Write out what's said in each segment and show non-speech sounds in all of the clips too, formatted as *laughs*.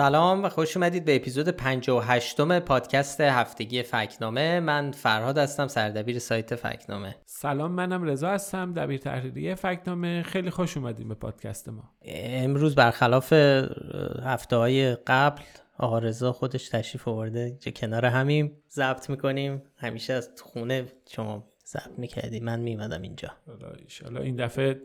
سلام و خوش اومدید به اپیزود 58 م پادکست هفتگی فکنامه. من فرهاد هستم سردبیر سایت فکنامه. سلام منم رضا هستم دبیر تحریریه فکنامه. خیلی خوش اومدیم به پادکست ما. امروز برخلاف هفته های قبل آقا رضا خودش تشریف آورده که کنار همیم ضبط می‌کنیم. همیشه از خونه شما ضبط می‌کردی؟ من میمدم اینجا. حالا این دفعه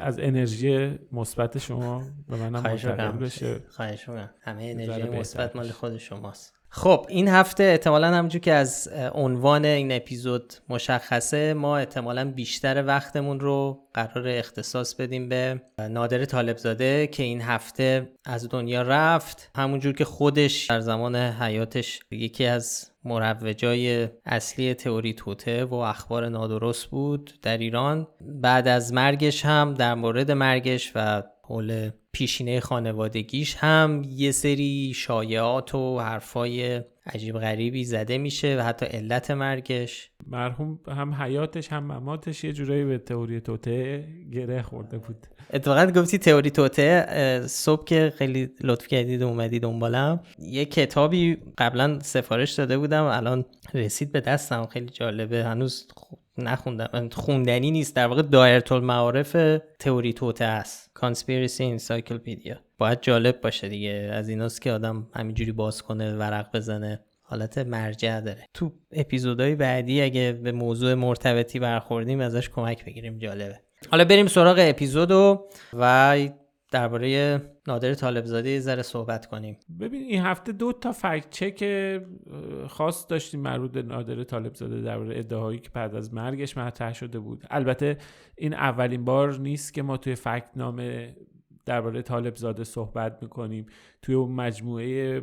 از انرژی مثبت شما به منم منتقل بشه. خواهش همه انرژی مثبت مال خود شماست. خب این هفته احتمالا همونجور که از عنوان این اپیزود مشخصه ما احتمالا بیشتر وقتمون رو قرار اختصاص بدیم به نادر طالبزاده که این هفته از دنیا رفت. همونجور که خودش در زمان حیاتش یکی از مروجای اصلی تئوری توته و اخبار نادرست بود در ایران. بعد از مرگش هم در مورد مرگش و حول پیشینه خانوادگیش هم یه سری شایعات و حرفای عجیب غریبی زده میشه و حتی علت مرگش. مرحوم هم حیاتش هم مماتش یه جورایی به تئوری توته گره خورده بود. اتفاقا گفتی تئوری توته صبح که خیلی لطف کردید و اومدی دنبالم. یه کتابی قبلا سفارش داده بودم الان رسید به دستم. خیلی جالبه. هنوز نخوندم. خوندنی نیست. در واقع دایره المعارف تئوری توته است کانسپیرسی انسایکلپدیا باید جالب باشه دیگه. از ایناست که آدم همینجوری باز کنه ورق بزنه. حالت مرجع داره. تو اپیزودهای بعدی اگه به موضوع مرتبطی برخوردیم ازش کمک بگیریم. جالبه. حالا بریم سراغ اپیزودو و درباره نادر طالبزاده یه ذره صحبت کنیم. ببین این هفته دو تا فکت چک خاص داشتیم مربوط به نادر طالبزاده درباره ادعاهایی که بعد از مرگش مطرح شده بود. البته این اولین بار نیست که ما توی فکت نامه درباره طالب زاده صحبت می‌کنیم. توی اون مجموعه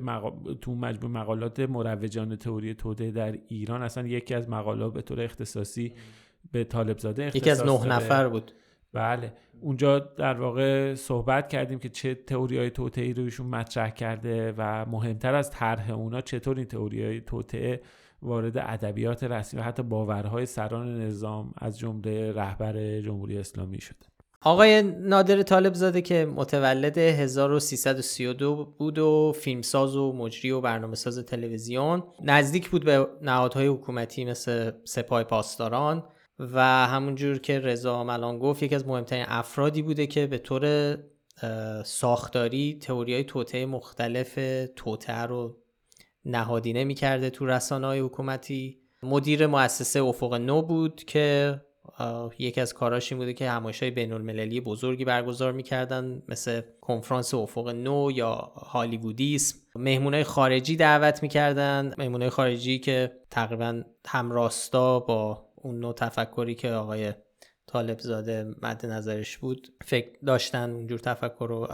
تو مجموعه مقالات مروجان تئوری توده در ایران اصلا یکی از مقالات به طور اختصاصی به طالب زاده یکی از نه نفر بود. بله. اونجا در واقع صحبت کردیم که چه تئوری های توطئه رو ایشون مطرح کرده و مهمتر از طرح اونا چطور این تئوری های توطئه وارد ادبیات رسمی و حتی باورهای سران نظام از جمله رهبر جمهوری اسلامی شده آقای نادر طالب زاده که متولد 1332 بود و فیلمساز و مجری و برنامه ساز تلویزیون نزدیک بود به نهادهای حکومتی مثل سپاه پاسداران. و همونجور که رضا ملان گفت یکی از مهمترین افرادی بوده که به طور ساختاری تئوری های توته مختلف توته رو نهادینه می‌کرده تو رسانه های حکومتی. مدیر مؤسسه افق نو بود که یکی از کاراش این بوده که همایش های بین المللی بزرگی برگزار می‌کردن مثل کنفرانس افق نو یا هالیوودیسم. مهمونای خارجی دعوت می‌کردن. مهمونای خارجی که تقریبا همراستا با اون نوع تفکری که آقای طالب زاده مد نظرش بود فکر داشتن اونجور تفکر رو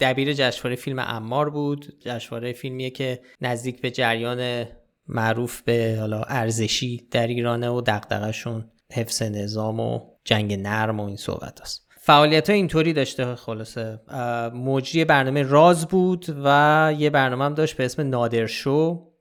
دبیر جشنواره فیلم امار بود. جشنواره فیلمیه که نزدیک به جریان معروف به حالا ارزشی در ایرانه و دقدقشون حفظ نظام و جنگ نرم و این صحبت است فعالیت ها اینطوری داشته خلاصه. مجری برنامه راز بود و یه برنامه هم داشت به اسم نادر شو.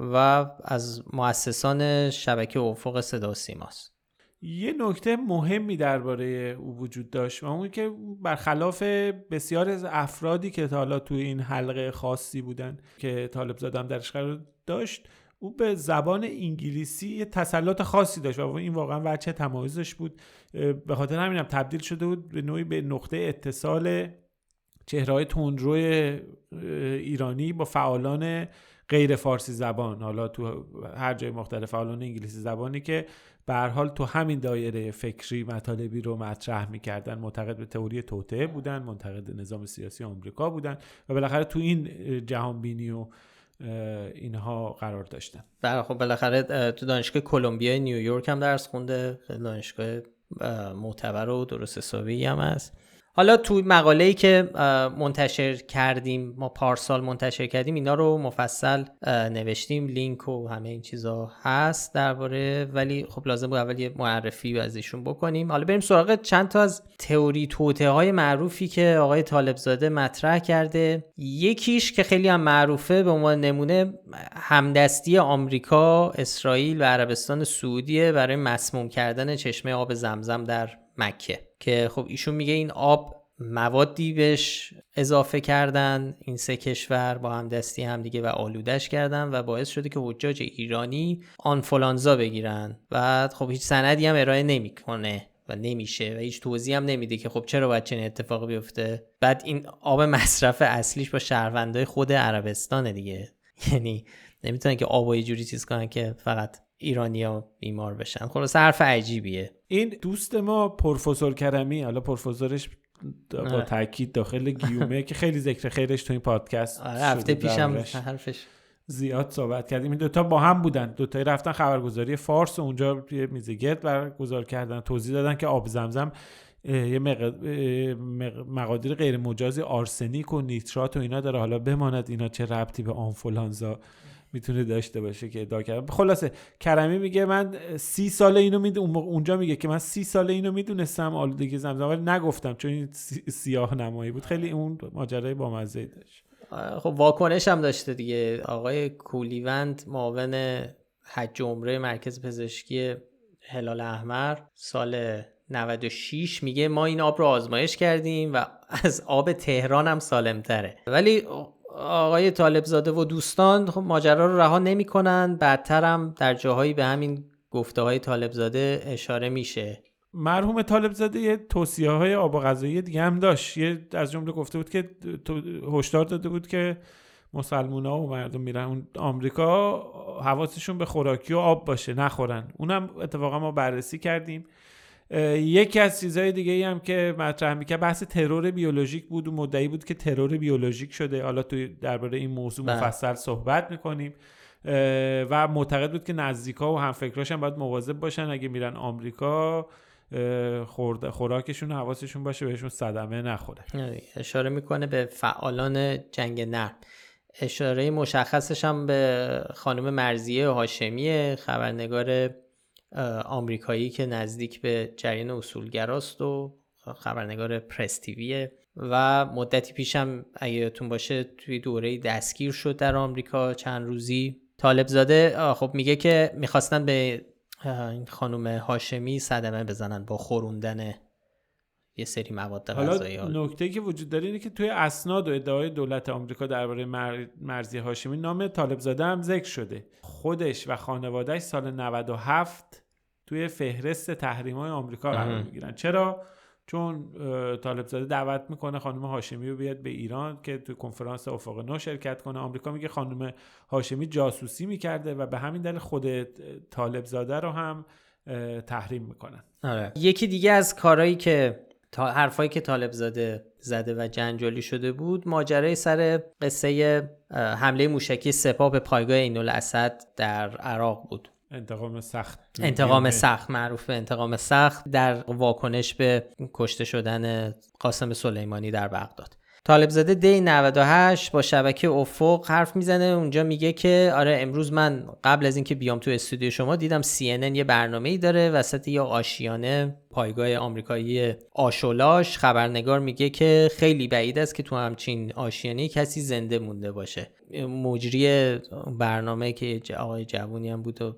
و از مؤسسان شبکه افق صدا سیماست. یه نکته مهمی درباره او وجود داشت و اون که برخلاف بسیار از افرادی که تا حالا توی این حلقه خاصی بودن که طالب زادم درش قرار داشت او به زبان انگلیسی یه تسلط خاصی داشت و این واقعا وجه تمایزش بود. به خاطر همینم تبدیل شده بود به نوعی به نقطه اتصال چهرهای تندروی ایرانی با فعالان غیر فارسی زبان حالا تو هر جای مختلف فعالان انگلیسی زبانی که به حال تو همین دایره فکری مطالبی رو مطرح می‌کردن معتقد به تئوری توطعه بودن منتقد نظام سیاسی آمریکا بودن و بالاخره تو این جهان بینی و اینها قرار داشتن. بله خب بالاخره تو دانشگاه کلمبیا نیویورک هم درس خونده دانشگاه معتبر و درست حسابی هم هست. حالا تو مقاله ای که منتشر کردیم ما پارسال منتشر کردیم اینا رو مفصل نوشتیم لینک و همه این چیزا هست درباره ولی خب لازم بود اول یه معرفی از ایشون بکنیم. حالا بریم سراغ چند تا از تئوری توته های معروفی که آقای طالبزاده مطرح کرده. یکیش که خیلی هم معروفه به عنوان نمونه همدستی آمریکا، اسرائیل و عربستان سعودیه برای مسموم کردن چشمه آب زمزم در مکه که خب ایشون میگه این آب موادی بهش اضافه کردن این سه کشور با هم دستی هم دیگه و آلودش کردن و باعث شده که حجاج ایرانی آنفولانزا بگیرن. بعد خب هیچ سندی هم ارائه نمی‌کنه و نمیشه و هیچ توضیح هم نمیده که خب چرا باید چنین اتفاقی بیفته. بعد این آب مصرف اصلیش با شهروندای خود عربستان دیگه. *laughs* یعنی نمی‌تونن که آب و جوری چیز کنن که فقط ایرانیا بیمار بشن. خلاص حرف عجیبیه. این دوست ما پروفسور کرمی حالا پروفسورش با. تاکید داخل گیومه که خیلی ذکر خیرش تو این پادکست آره هفته پیشم. حرفش. زیاد صحبت کردیم. این دوتا با هم بودن. دوتایی رفتن خبرگزاری فارس و اونجا یه میز گرد برگزار کردن. توضیح دادن که آب زمزم یه مقادیر غیر مجازی آرسنیک و نیترات و اینا داره. حالا بماند اینا چه ربطی به آنفولانزا می‌تونه داشته باشه که ادعا کرد. خلاصه کرمی میگه من سی سال اینو میدون اونجا میگه که من سی سال اینو می‌دونستم آلودگی زمزم ولی نگفتم چون این سی- سیاه نمایی بود. خیلی اون ماجرای بامزه داشت. خب واکنش هم داشته دیگه. آقای کولیوند معاون حج عمره مرکز پزشکی هلال احمر سال 96 میگه ما این آب رو آزمایش کردیم و از آب تهران هم سالم تره ولی آقای طالب زاده و دوستان خب ماجرا رو رها نمی‌کنن. بعدتر هم در جاهایی به همین گفته های طالب اشاره میشه. مرحوم طالب زاده یه توصیه های آب و غذایی دیگه هم داشت. یه از جمله گفته بود که هشدار داده بود که مسلمونا و مردم میرن اون آمریکا حواسشون به خوراکی و آب باشه نخورن. اونم اتفاقا ما بررسی کردیم. یکی از چیزهای دیگه ای هم که مطرح می‌کرد بحث ترور بیولوژیک بود و مدعی بود که ترور بیولوژیک شده. حالا توی درباره این موضوع بله. مفصل صحبت می‌کنیم. و معتقد بود که نزدیکا و همفکراش هم باید مواظب باشن. اگه میرن آمریکا اه، خورد خوراکشون و حواسشون باشه بهشون صدمه نخوره. اشاره می‌کنه به فعالان جنگ نرم. اشاره مشخصش هم به خانم مرزیه هاشمی خبرنگار آمریکایی که نزدیک به جریان اصولگراست و خبرنگار پرس تیویه. و مدتی پیشم اگه یادتون باشه توی دوره دستگیر شد در آمریکا چند روزی. طالب زاده خب میگه که می‌خواستن به این خانم هاشمی صدمه بزنن با خوروندن یه سری مواد غذایی حالا نکته که وجود داره اینه که توی اسناد و ادعای دولت آمریکا درباره مر... مرزی هاشمی نام طالب زاده هم ذکر شده. خودش و خانوادهش سال 97 توی فهرست تحریم های آمریکا قرار. می‌گیرن. چرا؟ چون طالب زاده دعوت می‌کنه خانم هاشمی رو بیاد به ایران که توی کنفرانس افق نو شرکت کنه. آمریکا میگه خانم هاشمی جاسوسی می‌کرده و به همین دلیل خود طالب زاده رو هم تحریم می‌کنن. آره. یکی دیگه از کارهایی که تا حرفایی که طالب زاده زده و جنجالی شده بود ماجرای سر قصه حمله موشکی سپاه به پایگاه عین الاسد در عراق بود. انتقام سخت. انتقام سخت معروف به انتقام سخت در واکنش به کشته شدن قاسم سلیمانی در بغداد. طالب زاده دی 98 با شبکه افق حرف می‌زنه. اونجا میگه که آره امروز من قبل از اینکه بیام تو استودیو شما دیدم CNN یه برنامه ای داره وسط یه آشیانه پایگاه آمریکایی آشولاش. خبرنگار میگه که خیلی بعید است که تو همچین آشیانه کسی زنده مونده باشه. مجری برنامه که آقای جوونی هم بود و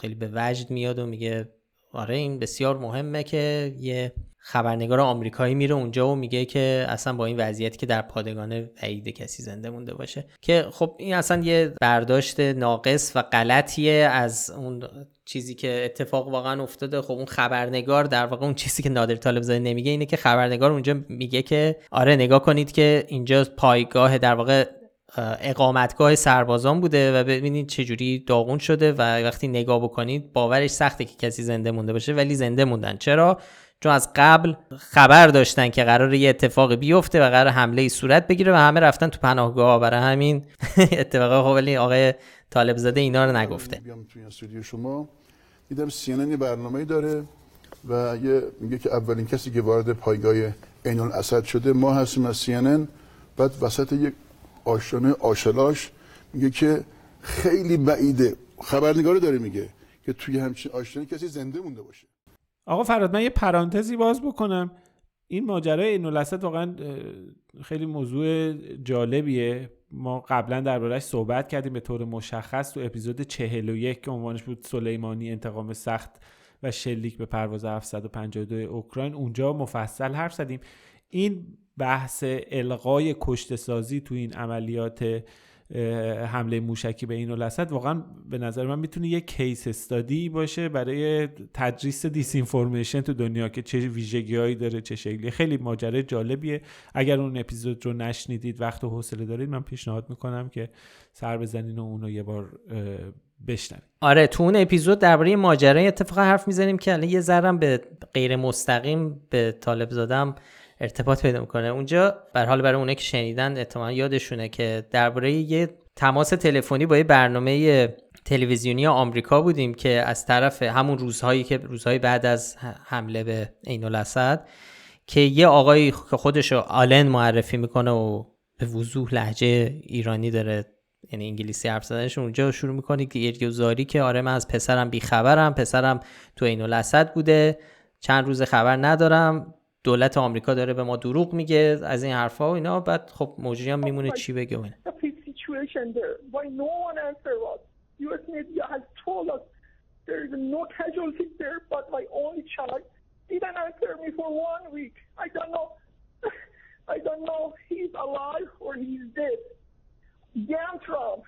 خیلی به وجد میاد و میگه آره این بسیار مهمه که یه خبرنگار آمریکایی میره اونجا و میگه که اصلا با این وضعیتی که در پادگانه بعید کسی زنده مونده باشه. که خب این اصلا یه برداشت ناقص و غلطیه از اون چیزی که اتفاق واقعا افتاده. خب اون خبرنگار در واقع اون چیزی که نادر طالب زاده نمیگه اینه که خبرنگار اونجا میگه که آره نگاه کنید که اینجا پایگاه در واقع اه، اقامتگاه سربازان بوده و ببینید چجوری داغون شده و وقتی نگاه بکنید باورش سخته که کسی زنده مونده باشه ولی زنده موندن. چرا؟ چون از قبل خبر داشتن که قرار یه اتفاقی بیفته و قرار حمله ای صورت بگیره و همه رفتن تو پناهگاه. برای همین *laughs* اتفاق خب ولی آقای طالب زاده اینا رو نگفته. بیام توی استودیو شما دیدم یه برنامه داره و یه میگه که اولین کسی که وارد پایگاه عین الاسد شده ما هستیم از CNN بعد وسط یک آشانه آشلاش میگه که خیلی بعیده. خبرنگار داره میگه که توی همچین آشانه کسی زنده مونده باشه. آقا فراد من یه پرانتزی باز بکنم. این ماجرای این واقعا خیلی موضوع جالبیه. ما قبلا دربارهش صحبت کردیم به طور مشخص تو اپیزود 41 که عنوانش بود سلیمانی انتقام سخت و شلیک به پرواز 752 اوکراین. اونجا مفصل حرف زدیم. این بحث القای کشته سازی تو این عملیات حمله موشکی به این الاسد واقعا به نظر من می‌تونه یه کیس استادی باشه برای تدریس دیس اینفورمیشن تو دنیا که چه ویژگیهایی داره چه شکلی. خیلی ماجرای جالبیه. اگر اون اپیزود رو نشنیدید وقت و حوصله دارید من پیشنهاد می‌کنم که سر بزنین و اونو یه بار بشنوید آره تو اون اپیزود درباره ماجرای اتفاقا حرف می‌زنیم که الان یه ذرم به غیر مستقیم به طالب زادم ارتباط پیدا می‌کنه. اونجا بر حال برای اونه که شنیدن احتمالا یادشونه که درباره یه تماس تلفنی با یه برنامه تلویزیونی آمریکا بودیم که از طرف همون روزهایی که روزهای بعد از حمله به عین الاسد که یه آقایی که خودش رو آلن معرفی می‌کنه و به وضوح لحجه ایرانی داره یعنی انگلیسی حرف زدنش اونجا شروع می‌کنه که زاری که آره من از پسرم بیخبرم پسرم تو عین الاسد بوده چند روز خبر ندارم دولت آمریکا داره به ما دروغ میگه از این حرفا و اینا بعد خب مجری هم میمونه چی بگه اون I don't know he's alive or he's dead. Damn Trump.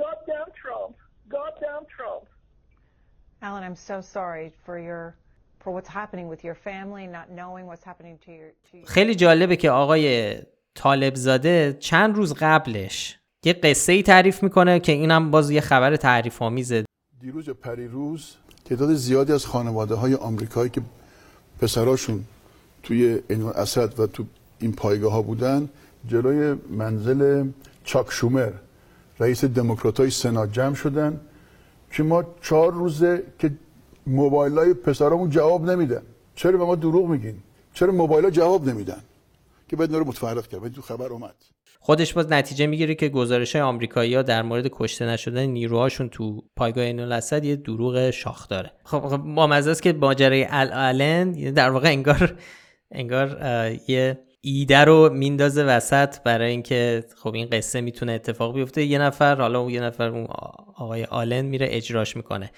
Goddamn Trump. Goddamn Trump. Alan, I'm so sorry for your خیلی جالبه که آقای طالب زاده چند روز قبلش یه قصه ای تعریف می‌کنه که اینم باز یه خبر تعریف آمیزه دیروز یا پریروز تعداد زیادی از خانواده های آمریکایی که پسراشون توی این اسد و تو این پایگاه ها بودن جلوی منزل چاک شومر رئیس دموکرات های سنات جمع شدن که ما چهار روزه که موبایل های پسرامون جواب نمیدن چرا به ما دروغ میگین؟ چرا موبایل ها جواب نمیدن؟ که باید رو متفرق کرد تو خبر اومد. خودش باز نتیجه می‌گیره که گزارش های آمریکایی ها در مورد کشته نشدن نیروهاشون تو پایگاه این الاسد یه دروغ شاخ داره. خب, خب با است که ماجرای الالن در واقع انگار انگار یه ایده رو میندازه وسط برای اینکه خب این قصه می‌تونه اتفاق بیفته. یه نفر حالا اون یه نفر اون آقای آلن میره اجراش می‌کنه.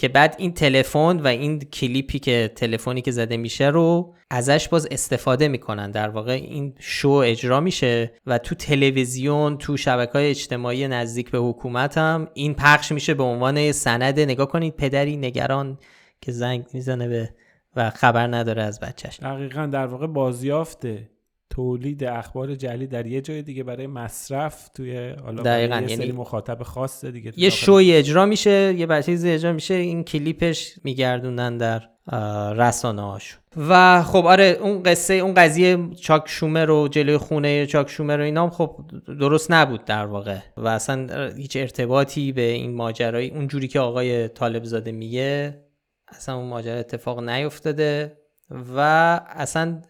که بعد این تلفن و این کلیپی که تلفنی که زده میشه رو ازش باز استفاده می‌کنن. در واقع این شو اجرا میشه و تو تلویزیون تو شبکه های اجتماعی نزدیک به حکومت هم این پخش میشه به عنوان سند. نگاه کنید پدری نگران که زنگ می‌زنه به و خبر نداره از بچهش. دقیقا در واقع بازیافته. تولید اخبار جعلی در یه جای دیگه برای مصرف توی حالا دقیقاً یه سری یعنی مخاطب خاصه دیگه یه شوی اجرا میشه یه بچه اجرا میشه این کلیپش میگردوندن در رسانه هاش و خب آره اون قصه اون قضیه چاک شومر رو جلوی خونه چاک شومر رو اینا خب درست نبود در واقع. و اصلا هیچ ارتباطی به این ماجرای اون جوری که آقای طالب زاده میگه اصلا اون ماجرا اتفاق نیفتاده. و اصلا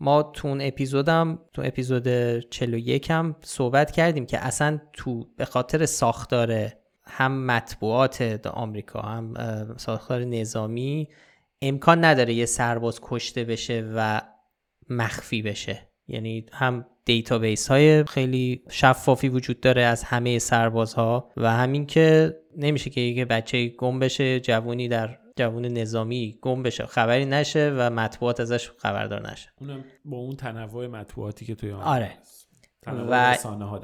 ما تو اون اپیزودم تو اپیزود 41 هم صحبت کردیم که اصلا تو به خاطر ساختار هم مطبوعات آمریکا هم ساختار نظامی امکان نداره یه سرباز کشته بشه و مخفی بشه. یعنی هم database های خیلی شفافی وجود داره از همه سربازها و همین که نمیشه که یه بچه گم بشه جوونی در جوون نظامی گم بشه. خبری نشه و مطبوعات ازش خبردار نشه. اونم با اون تنوع مطبوعاتی که توی آره. و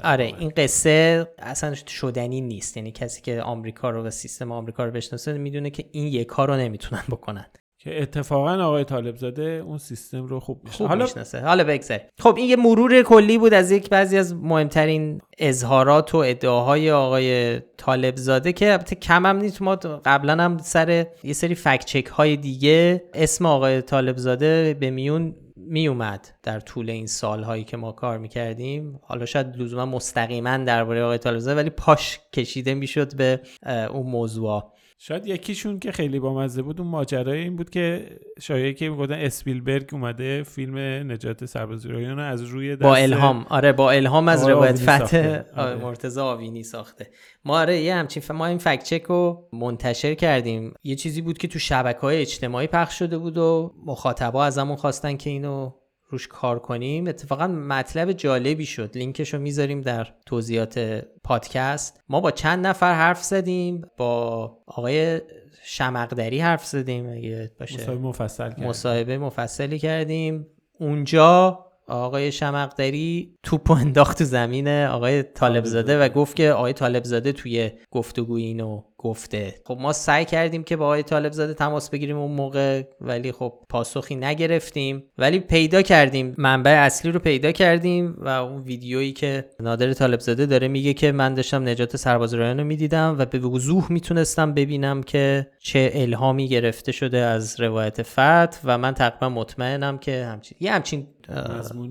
آره این قصه اصلا شدنی نیست. یعنی کسی که آمریکا رو و سیستم آمریکا رو بشناسه می‌دونه که این یک کار رو نمی‌تونن بکنن. که اتفاقا آقای طالب زاده اون سیستم رو خوب می‌شناسه. حالا می‌شناسه. حالا بگذار خب این یه مرور کلی بود از یک بعضی از مهمترین اظهارات و ادعاهای آقای طالب زاده که البته کم هم نیست. ما قبلا هم سر یه سری فکت چک های دیگه اسم آقای طالب زاده به میون می اومد در طول این سالهایی که ما کار می‌کردیم. حالا شاید لزوما مستقیما درباره آقای طالب زاده ولی پاش کشیده می‌شد به اون موضوع. شاید یکیشون که خیلی بامزه بود اون ماجرای این بود که شایعه که می‌گفتن اسپیلبرگ اومده فیلم نجات سربازیرایان از روی با الهام. آره با الهام از روایت فتح آره. مرتضی آوینی ساخته. ما آره یه همچین ما این فکت چک رو منتشر کردیم. یه چیزی بود که تو شبکه های اجتماعی پخش شده بود و مخاطبا ازمون خواستن که اینو روش کار کنیم. اتفاقا مطلب جالبی شد. لینکش رو می‌ذاریم در توضیحات پادکست. ما با چند نفر حرف زدیم با آقای شمقدری حرف زدیم اگه باشه. مصاحبه مفصل کردیم. مصاحبه مفصلی کردیم. اونجا آقای شمقدری توپ انداخت تو زمین آقای طالب زاده و گفت که آقای طالب زاده توی گفتگو اینو گفته. خب ما سعی کردیم که با آقای طالب زاده تماس بگیریم اون موقع ولی خب پاسخی نگرفتیم. ولی پیدا کردیم. منبع اصلی رو پیدا کردیم و اون ویدیویی که نادر طالب زاده داره میگه که من داشتم نجات سرباز رایان رو می‌دیدم و به وضوح می‌تونستم ببینم که چه الهامی گرفته شده از روایت فت و من تقریبا مطمئنم که همچین یه همچین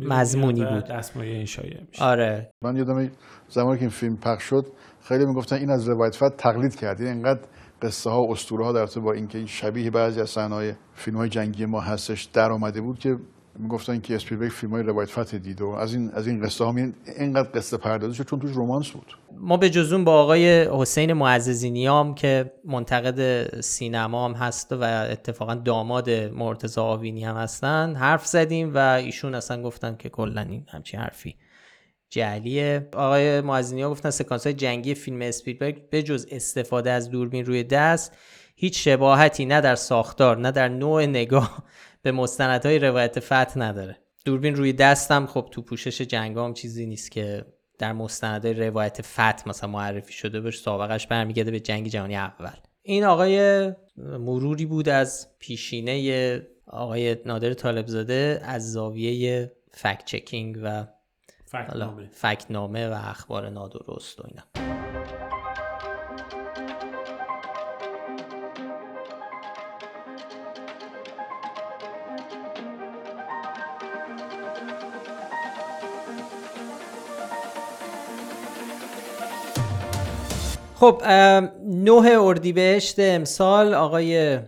مضمونی بود. دستمایه این شایع میشه. آره. من یادم زمانی که این فیلم پخش شد خیلی می‌گفتن این از روایت تقلید کرد. این انقدر قصه ها و اسطوره ها در تو با اینکه این شبیه بعضی از صحنه‌های فیلم های جنگی ما هستش در آمده بود که می‌گفتن که اسپیلبرگ فیلم های روایت فت دید و از این از این قصه ها می اینقدر قصه پردازی چون توش رمانس بود. ما به جزون با آقای حسین معززینیام که منتقد سینما هم هست و اتفاقا داماد مرتضی آوینی هم هستن حرف زدیم و ایشون اصلا گفتن که کلا این همچین حرفی جعلیه آقای معزینی ها گفتن سکانس های جنگی فیلم اسپیلبرگ به جز استفاده از دوربین روی دست هیچ شباهتی نه در ساختار نه در نوع نگاه به مستندهای روایت فتح نداره. دوربین روی دستم خب تو پوشش جنگام چیزی نیست که در مستندهای روایت فتح مثلا معرفی شده باشه سابقش برمیگرده به جنگ جهانی اول. این آقای مروری بود از پیشینه آقای نادر طالبزاده از زاویه فکت چکینگ و فکتنامه. فکت نامه و اخبار نادرست و اینا. خب نه اردیبهشت امسال آقای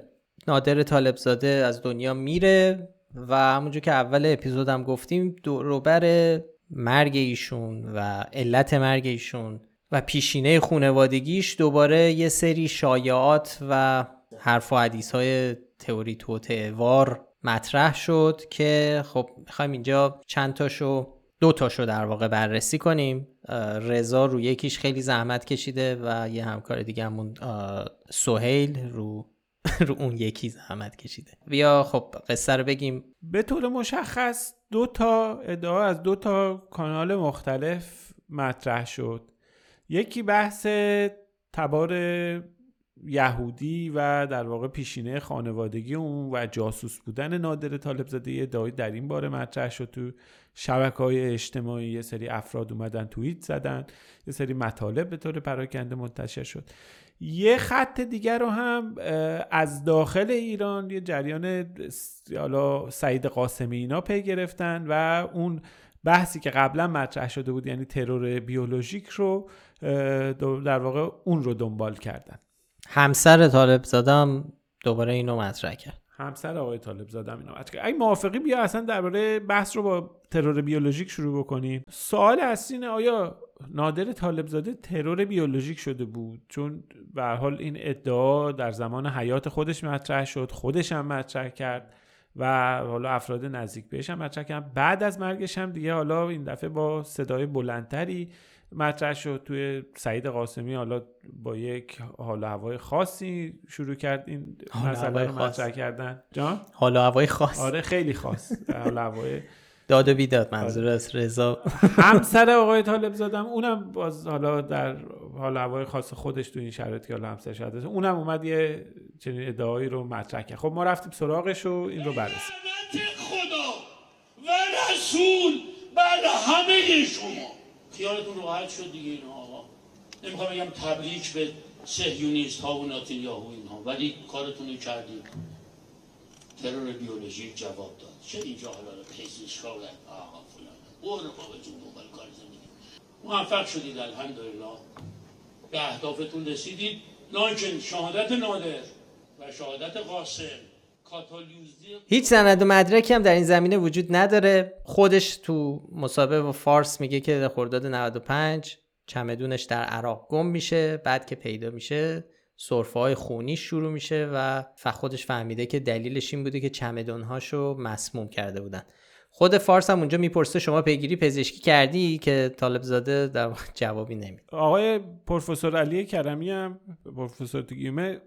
نادر طالبزاده از دنیا میره و همونجور که اول اپیزودم گفتیم دوروبر مرگ ایشون و علت مرگ ایشون و پیشینه خونوادگیش دوباره یه سری شایعات و حرف و حدیث های تئوری توتعوار مطرح شد که خب می‌خوایم اینجا چند تاشو دو تاشو در واقع بررسی کنیم. رضا رو یکیش خیلی زحمت کشیده و یه همکار دیگه همون سهیل رو *laughs* رو اون یکی زحمت کشیده. بیا خب قصه رو بگیم. به طور مشخص دو تا ادعا از دو تا کانال مختلف مطرح شد. یکی بحث تبار یهودی و در واقع پیشینه خانوادگی اون و جاسوس بودن نادر طالب زاده ادعای در این باره مطرح شد تو شبکه های اجتماعی. یه سری افراد اومدن توییت زدن. یه سری مطالب به طور پراکنده منتشر شد. یه خط دیگر رو هم از داخل ایران یه جریان حالا سعید قاسمی اینا پی گرفتن و اون بحثی که قبلا مطرح شده بود یعنی ترور بیولوژیک رو در واقع اون رو دنبال کردن. همسر طالب زادم دوباره اینو مطرح کرد. همسر آقای طالب زادم کرد اگه موافقی بیا اصلا درباره بحث رو با ترور بیولوژیک شروع بکنیم سوال اصلی اینه آیا نادر طالب زاده ترور بیولوژیک شده بود؟ چون به حال این ادعا در زمان حیات خودش مطرح شد خودش هم مطرح کرد و حالا افراد نزدیک بهش هم مطرح کردن. بعد از مرگش هم دیگه حالا این دفعه با صدای بلندتری مطرح شد توی سعید قاسمی حالا با یک حال هوای خاصی شروع کرد این مسئله رو مطرح کردن. جان؟ حال هوای خاص. آره خیلی خاص. حال هوای داد و بیداد منظور از رضا. همسر آقای طالب زادم اونم باز حالا در حال هوای خاص خودش تو این شرایطی که حالا همسر شده اونم اومد یه چنین ادعایی رو مطرح کرد. خب ما رفتیم سراغش و این رو بررسی. خدا و رسول بر همه شما. خیالتون راحت شد دیگه اینا آقا. نمی‌خوام بگم تبریک به سهیونیست ها و ناتینیاهو اینها ولی کارتون رو کردید ترور بیولوژیک جواب داد. چه اینجا حالا پزشکا و آقا فلان. برو بابتون دنبال کار زندگی. موفق شدید الحمدلله. به اهدافتون رسیدید. لانکن شهادت نادر و شهادت قاسم. هیچ سند و مدرکی هم در این زمینه وجود نداره. خودش تو مسابقه با فارس میگه که خرداد 95 چمدونش در عراق گم میشه بعد که پیدا میشه صرفه های خونی شروع میشه و خودش فهمیده که دلیلش این بوده که چمدونهاشو مسموم کرده بودن. خود فارس هم اونجا می‌پرسه شما پیگیری پزشکی کردی؟ که طالب زاده در *laughs* جوابی نمی آقای پروفسور علی کرمی هم پروفسور تگیمه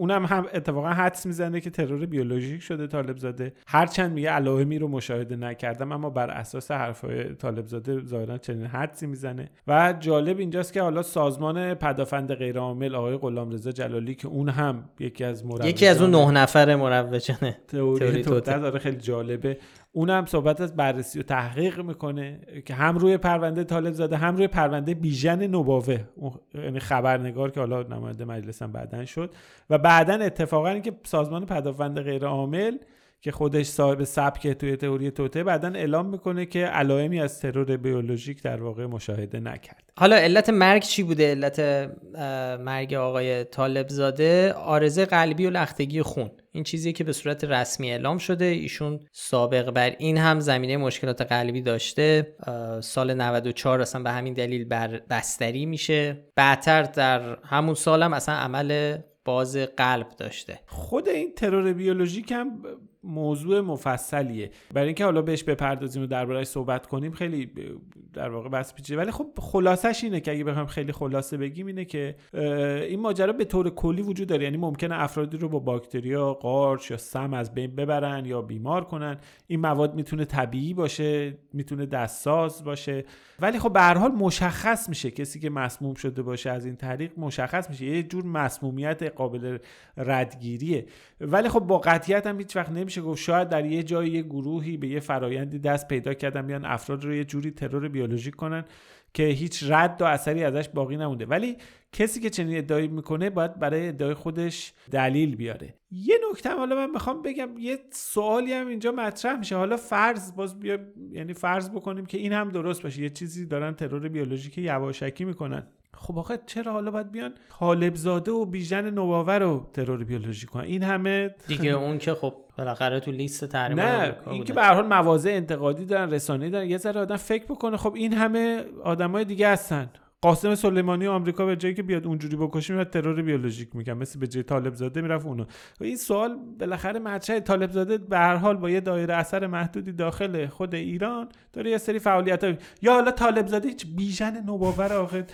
اونم هم اتفاقا حدس می‌زنه که ترور بیولوژیک شده طالب زاده هرچند میگه علائمی رو مشاهده نکردم اما بر اساس حرفای طالب زاده ظاهرا چنین حدسی می‌زنه. و جالب اینجاست که حالا سازمان پدافند غیرعامل آقای غلامرضا جلالی که اون هم یکی از یکی از اون نه نفر مروجانه تئوری توته. داره خیلی جالبه. اونم صحبت از بررسی و تحقیق می‌کنه که هم روی پرونده طالب زاده هم روی پرونده بیژن نوباوه یعنی خبرنگار که حالا نماینده مجلس هم بعدن شد. و بعدا اتفاقا اینکه سازمان پدافند غیر عامل که خودش صاحب سبک توی تئوری توته بعدا اعلام می‌کنه که علائمی از ترور بیولوژیک در واقع مشاهده نکرد. حالا علت مرگ چی بوده؟ علت مرگ آقای طالب زاده آرزه قلبی و لختگی خون. این چیزی که به صورت رسمی اعلام شده. ایشون سابق بر این هم زمینه مشکلات قلبی داشته. سال 94 اصلا به همین دلیل بر بستری میشه. بعدتر در همون سالم اصلا عمل باز قلب داشته. خود این ترور بیولوژیک هم موضوع مفصلیه. برای اینکه حالا بهش بپردازیم و دربارهش صحبت کنیم خیلی در واقع بس پیچیده. ولی خب خلاصش اینه که اگه بخوایم خیلی خلاصه بگیم اینه که این ماجرا به طور کلی وجود داره. یعنی ممکنه افرادی رو با باکتریا قارچ یا سم از بین ببرن یا بیمار کنن. این مواد می‌تونه طبیعی باشه می‌تونه دستساز باشه. ولی خب به حال مشخص میشه کسی که مسموم شده باشه از این طریق مشخص میشه. یه جور مسمومیت قابل ردگیریه. ولی خب با قطعیت هم هیچ وقت نمیشه گفت شاید در یه جای یه گروهی به یه فرایندی دست پیدا کردن بیان افراد رو یه جوری ترور بیولوژیک کنن که هیچ رد و اثری ازش باقی نمونده. ولی کسی که چنین ادعایی می‌کنه باید برای ادعای خودش دلیل بیاره. یه نکته حالا من می‌خوام بگم یه سوالی هم اینجا مطرح میشه. حالا فرض باز بیا یعنی فرض بکنیم که این هم درست باشه. یه چیزی دارن ترور بیولوژیک یواشکی می‌کنن. خب آخه چرا حالا باید بیان طالب زاده و بیژن نوآور رو ترور بیولوژیک کنن؟ این همه دیگه اون که خب بالاخره تو لیست تحریم نه این. که به هر حال مواضع انتقادی دارن رسانه‌ای دارن. یه ذره آدم فکر بکنه خب این همه آدمای دیگه هستن. قاسم سلیمانی آمریکا به جایی که بیاد اونجوری بکشه میاد ترور بیولوژیک میگن. مثل به جای طالب زاده می‌رفت اونو. و این سوال بالاخره مطرح طالب زاده به هر حال با یه دایره اثر محدودی داخل خود ایران داره یه سری فعالیت یا حالا طالب زاده هیچ بیژن نوباور آخه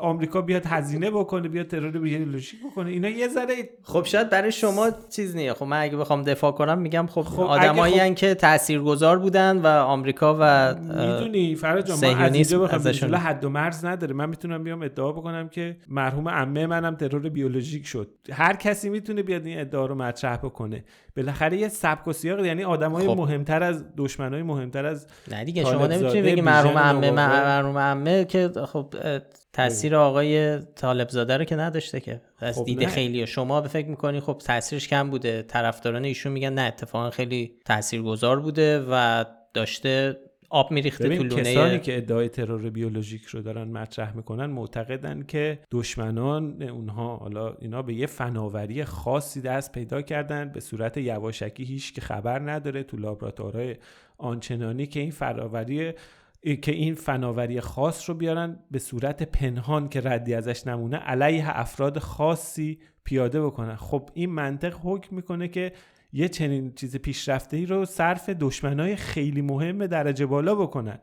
آمریکا بیاد هزینه بکنه بیاد ترور بیولوژیک بکنه. اینا یه ذره خب شاید برای شما چیز نیه. خب من اگه بخوام دفاع کنم میگم خب, خب آدمایی هن که تاثیرگذار بودن و آمریکا و می‌دونی فرج جان ما از بخوام حد و مرز نداره. من می‌تونم بیام ادعا بکنم که مرحوم عمه منم ترور بیولوژیک شد. هر کسی می‌تونه بیاد این ادعا رو مطرح بکنه. بالاخره یه سبک و سیاق یعنی آدمای خب. مهمتر از دشمنای مهمتر از نه دیگه شما نمی‌تونی بگی مرحوم عمه. مرحوم عمه که خب تاثیر آقای طالب زاده رو که نداشته که. از خب دید نه. خیلی. شما به فکر می‌کنی خب تاثیرش کم بوده. طرفداران ایشون میگن نه اتفاقا خیلی تاثیرگذار بوده و داشته آب میریخته تو لونه کسانی که ادعای ترور بیولوژیک رو دارن مطرح می‌کنن معتقدن که دشمنان اونها حالا اینا به یه فناوری خاصی دست پیدا کردن به صورت یواشکی هیچ که خبر نداره تو لابراتوارهای آنچنانی که این فناوری که این فناوری خاص رو بیارن به صورت پنهان که ردی ازش نمونه علیه افراد خاصی پیاده بکنن. خب این منطق حکم می‌کنه که یه چنین چیز پیشرفته ای رو صرف دشمنای خیلی مهم درجه بالا بکنن.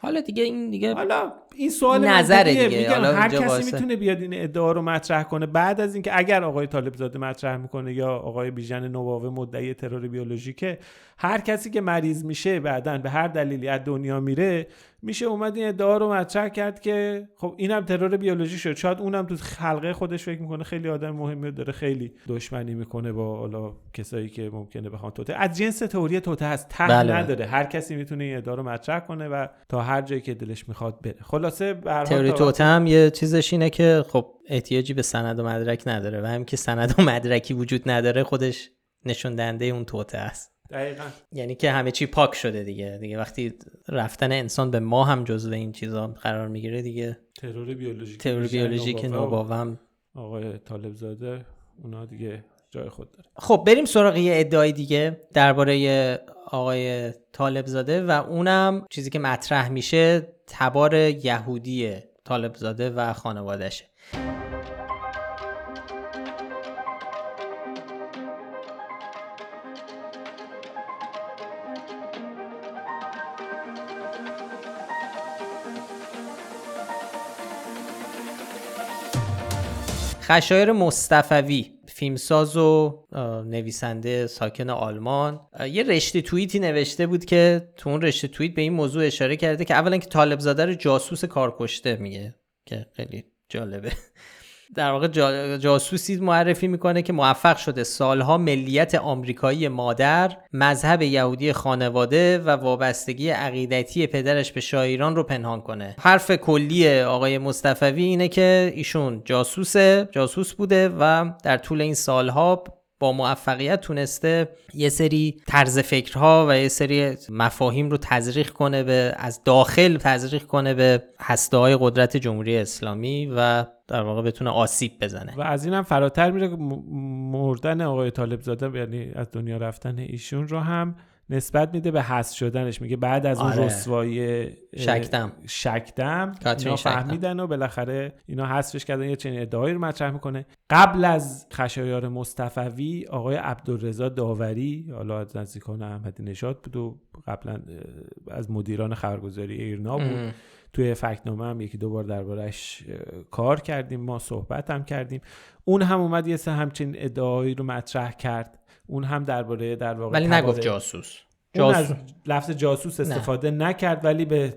حالا دیگه این دیگه حالا این سوال منطقیه. دیگه. میگم حالا هر کسی واسه- می‌تونه بیاد این ادعا رو مطرح کنه بعد از اینکه اگر آقای طالب زاده مطرح می‌کنه یا آقای بیژن نوباوه مدعی ترور بیولوژیکه هر کسی که مریض میشه بعدا به هر دلیلی از دنیا میره میشه اومد این ادعا رو مطرح کرد که خب اینم ترور بیولوژی شد شاید اونم تو حلقه خودش فکر می‌کنه خیلی آدم مهمی داره خیلی دشمنی می‌کنه با حالا کسایی که ممکنه بخوان توته از جنس تئوری توته هست ته بله. نداره هر کسی می‌تونه این ادعا رو مطرح کنه و تا هر جایی که دلش می‌خواد بره خلاصه به هر حال تئوری هم یه چیزش اینه که خب احتیاجی به سند و مدرک نداره و هم که سند و مدرکی وجود نداره خودش نشون دهنده اون توته است. دقیقاً. یعنی که همه چی پاک شده دیگه. دیگه وقتی رفتن انسان به ما هم جزو این چیزا قرار می‌گیره دیگه. ترور بیولوژیک تئوری بیژن بیولوژیک نوباوم آقای طالب زاده اونا دیگه جای خود داره. خب بریم سراغ یه ادعای دیگه درباره آقای طالب زاده و اونم چیزی که مطرح میشه تبار یهودی طالب زاده و خانوادشه خشایر مصطفوی فیلمساز و نویسنده ساکن آلمان. یه رشته توییتی نوشته بود که تو اون رشته توییت به این موضوع اشاره کرده که اولا که طالب زاده رو جاسوس کارکشته میگه که خیلی جالبه. در واقع جاسوسی معرفی می‌کنه که موفق شده سالها ملیت آمریکایی مادر مذهب یهودی خانواده و وابستگی عقیدتی پدرش به شاهیران رو پنهان کنه. حرف کلی آقای مصطفوی اینه که ایشون جاسوسه جاسوس بوده و در طول این سالها با موفقیت تونسته یه سری طرز فکرها و یه سری مفاهیم رو تزریق کنه به از داخل تزریق کنه به هسته های قدرت جمهوری اسلامی و در واقع بتونه آسیب بزنه. و از این هم فراتر میره مردن آقای طالب زاده یعنی از دنیا رفتن ایشون رو هم نسبت میده به حذف شدنش. میگه بعد از اون آره. رسوایی شکدم. شکدم اینا فهمیدن و بالاخره اینا حذفش کردن یه چنین ادعایی رو مطرح می‌کنه. قبل از خشایار مصطفوی آقای عبدالرضا داوری حالا از نزدیکان احمدی نژاد بود و قبلا از مدیران خبرگزاری ایرنا بود. توی فکنامه هم یکی دو بار دربارهش کار کردیم ما صحبت هم کردیم. اون هم اومد یه سه همچین ادعایی رو مطرح کرد. اون هم درباره در واقع ولی نگفت جاسوس جاسوس. از لفظ جاسوس استفاده نه. نکرد ولی به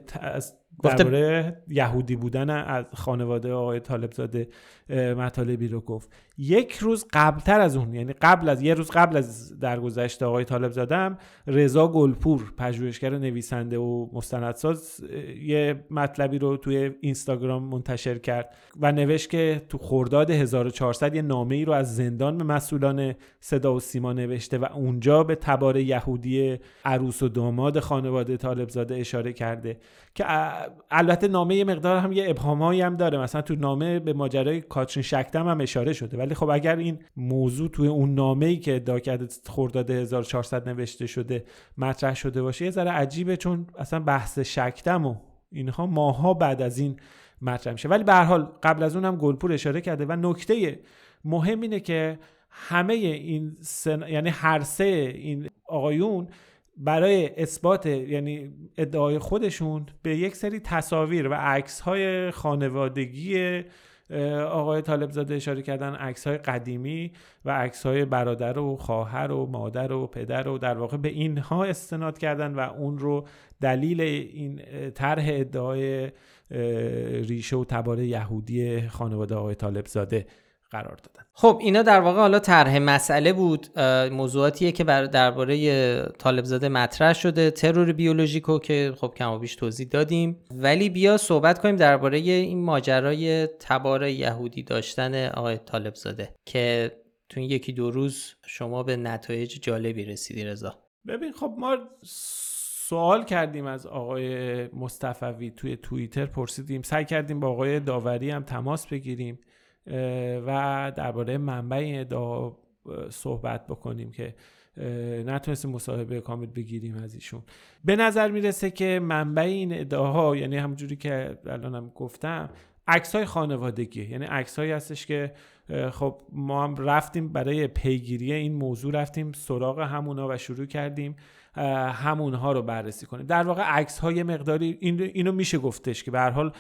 درباره یهودی بودن از خانواده آقای طالب زاده مطالبی رو گفت. یک روز قبلتر از اون یعنی قبل از یه روز قبل از درگذشت آقای طالب زادم رضا گلپور پژوهشگر نویسنده و مستندساز یه مطلبی رو توی اینستاگرام منتشر کرد و نوشت که تو خرداد 1400 یه نامه ای رو از زندان به مسئولان صدا و سیما نوشته و اونجا به تبار یهودی عروس و داماد خانواده طالب زاده اشاره کرده. که البته نامه یه مقدار هم یه ابهامایی هم داره. مثلا تو نامه به ماجرای کاترین شکتم هم اشاره شده. ولی خب اگر این موضوع توی اون نامه ای که داکد خرداد 1400 نوشته شده مطرح شده باشه یه ذره عجیبه چون اصلا بحث شکتم و اینها ماها بعد از این مطرح میشه. ولی به هر حال قبل از اون هم گلپور اشاره کرده و نکته مهم اینه که همه این سن... یعنی هر سه این آقایون برای اثبات یعنی ادعای خودشون به یک سری تصاویر و عکس های خانوادگی آقای طالب زاده اشاره کردن عکس های قدیمی و عکس های برادر و خواهر و مادر و پدر و در واقع به اینها استناد کردن و اون رو دلیل این طرح ادعای ریشه و تبار یهودی خانواده آقای طالب زاده قرار دادن. خب اینا در واقع حالا طرح مسئله بود. موضوعاتیه که درباره طالب زاده مطرح شده ترور بیولوژیکو که خب کم و بیش توضیح دادیم. ولی بیا صحبت کنیم درباره این ماجرای تبار یهودی داشتن آقای طالب زاده که تو این یکی دو روز شما به نتایج جالبی رسیدی رضا. ببین خب ما سوال کردیم از آقای مصطفوی توی توییتر پرسیدیم سعی کردیم با آقای داوری هم تماس بگیریم. و درباره منبع این ادعا صحبت بکنیم که نتونستیم مصاحبه کامل بگیریم از ایشون. به نظر می‌رسه که منبع این ادعاها یعنی همونجوری که الانم گفتم عکس های خانوادگی یعنی عکس هایی هستش که خب ما هم رفتیم برای پیگیری این موضوع رفتیم سراغ همونا و شروع کردیم همونها رو بررسی کنیم. در واقع عکس های مقداری این اینو میشه گفتش که به حال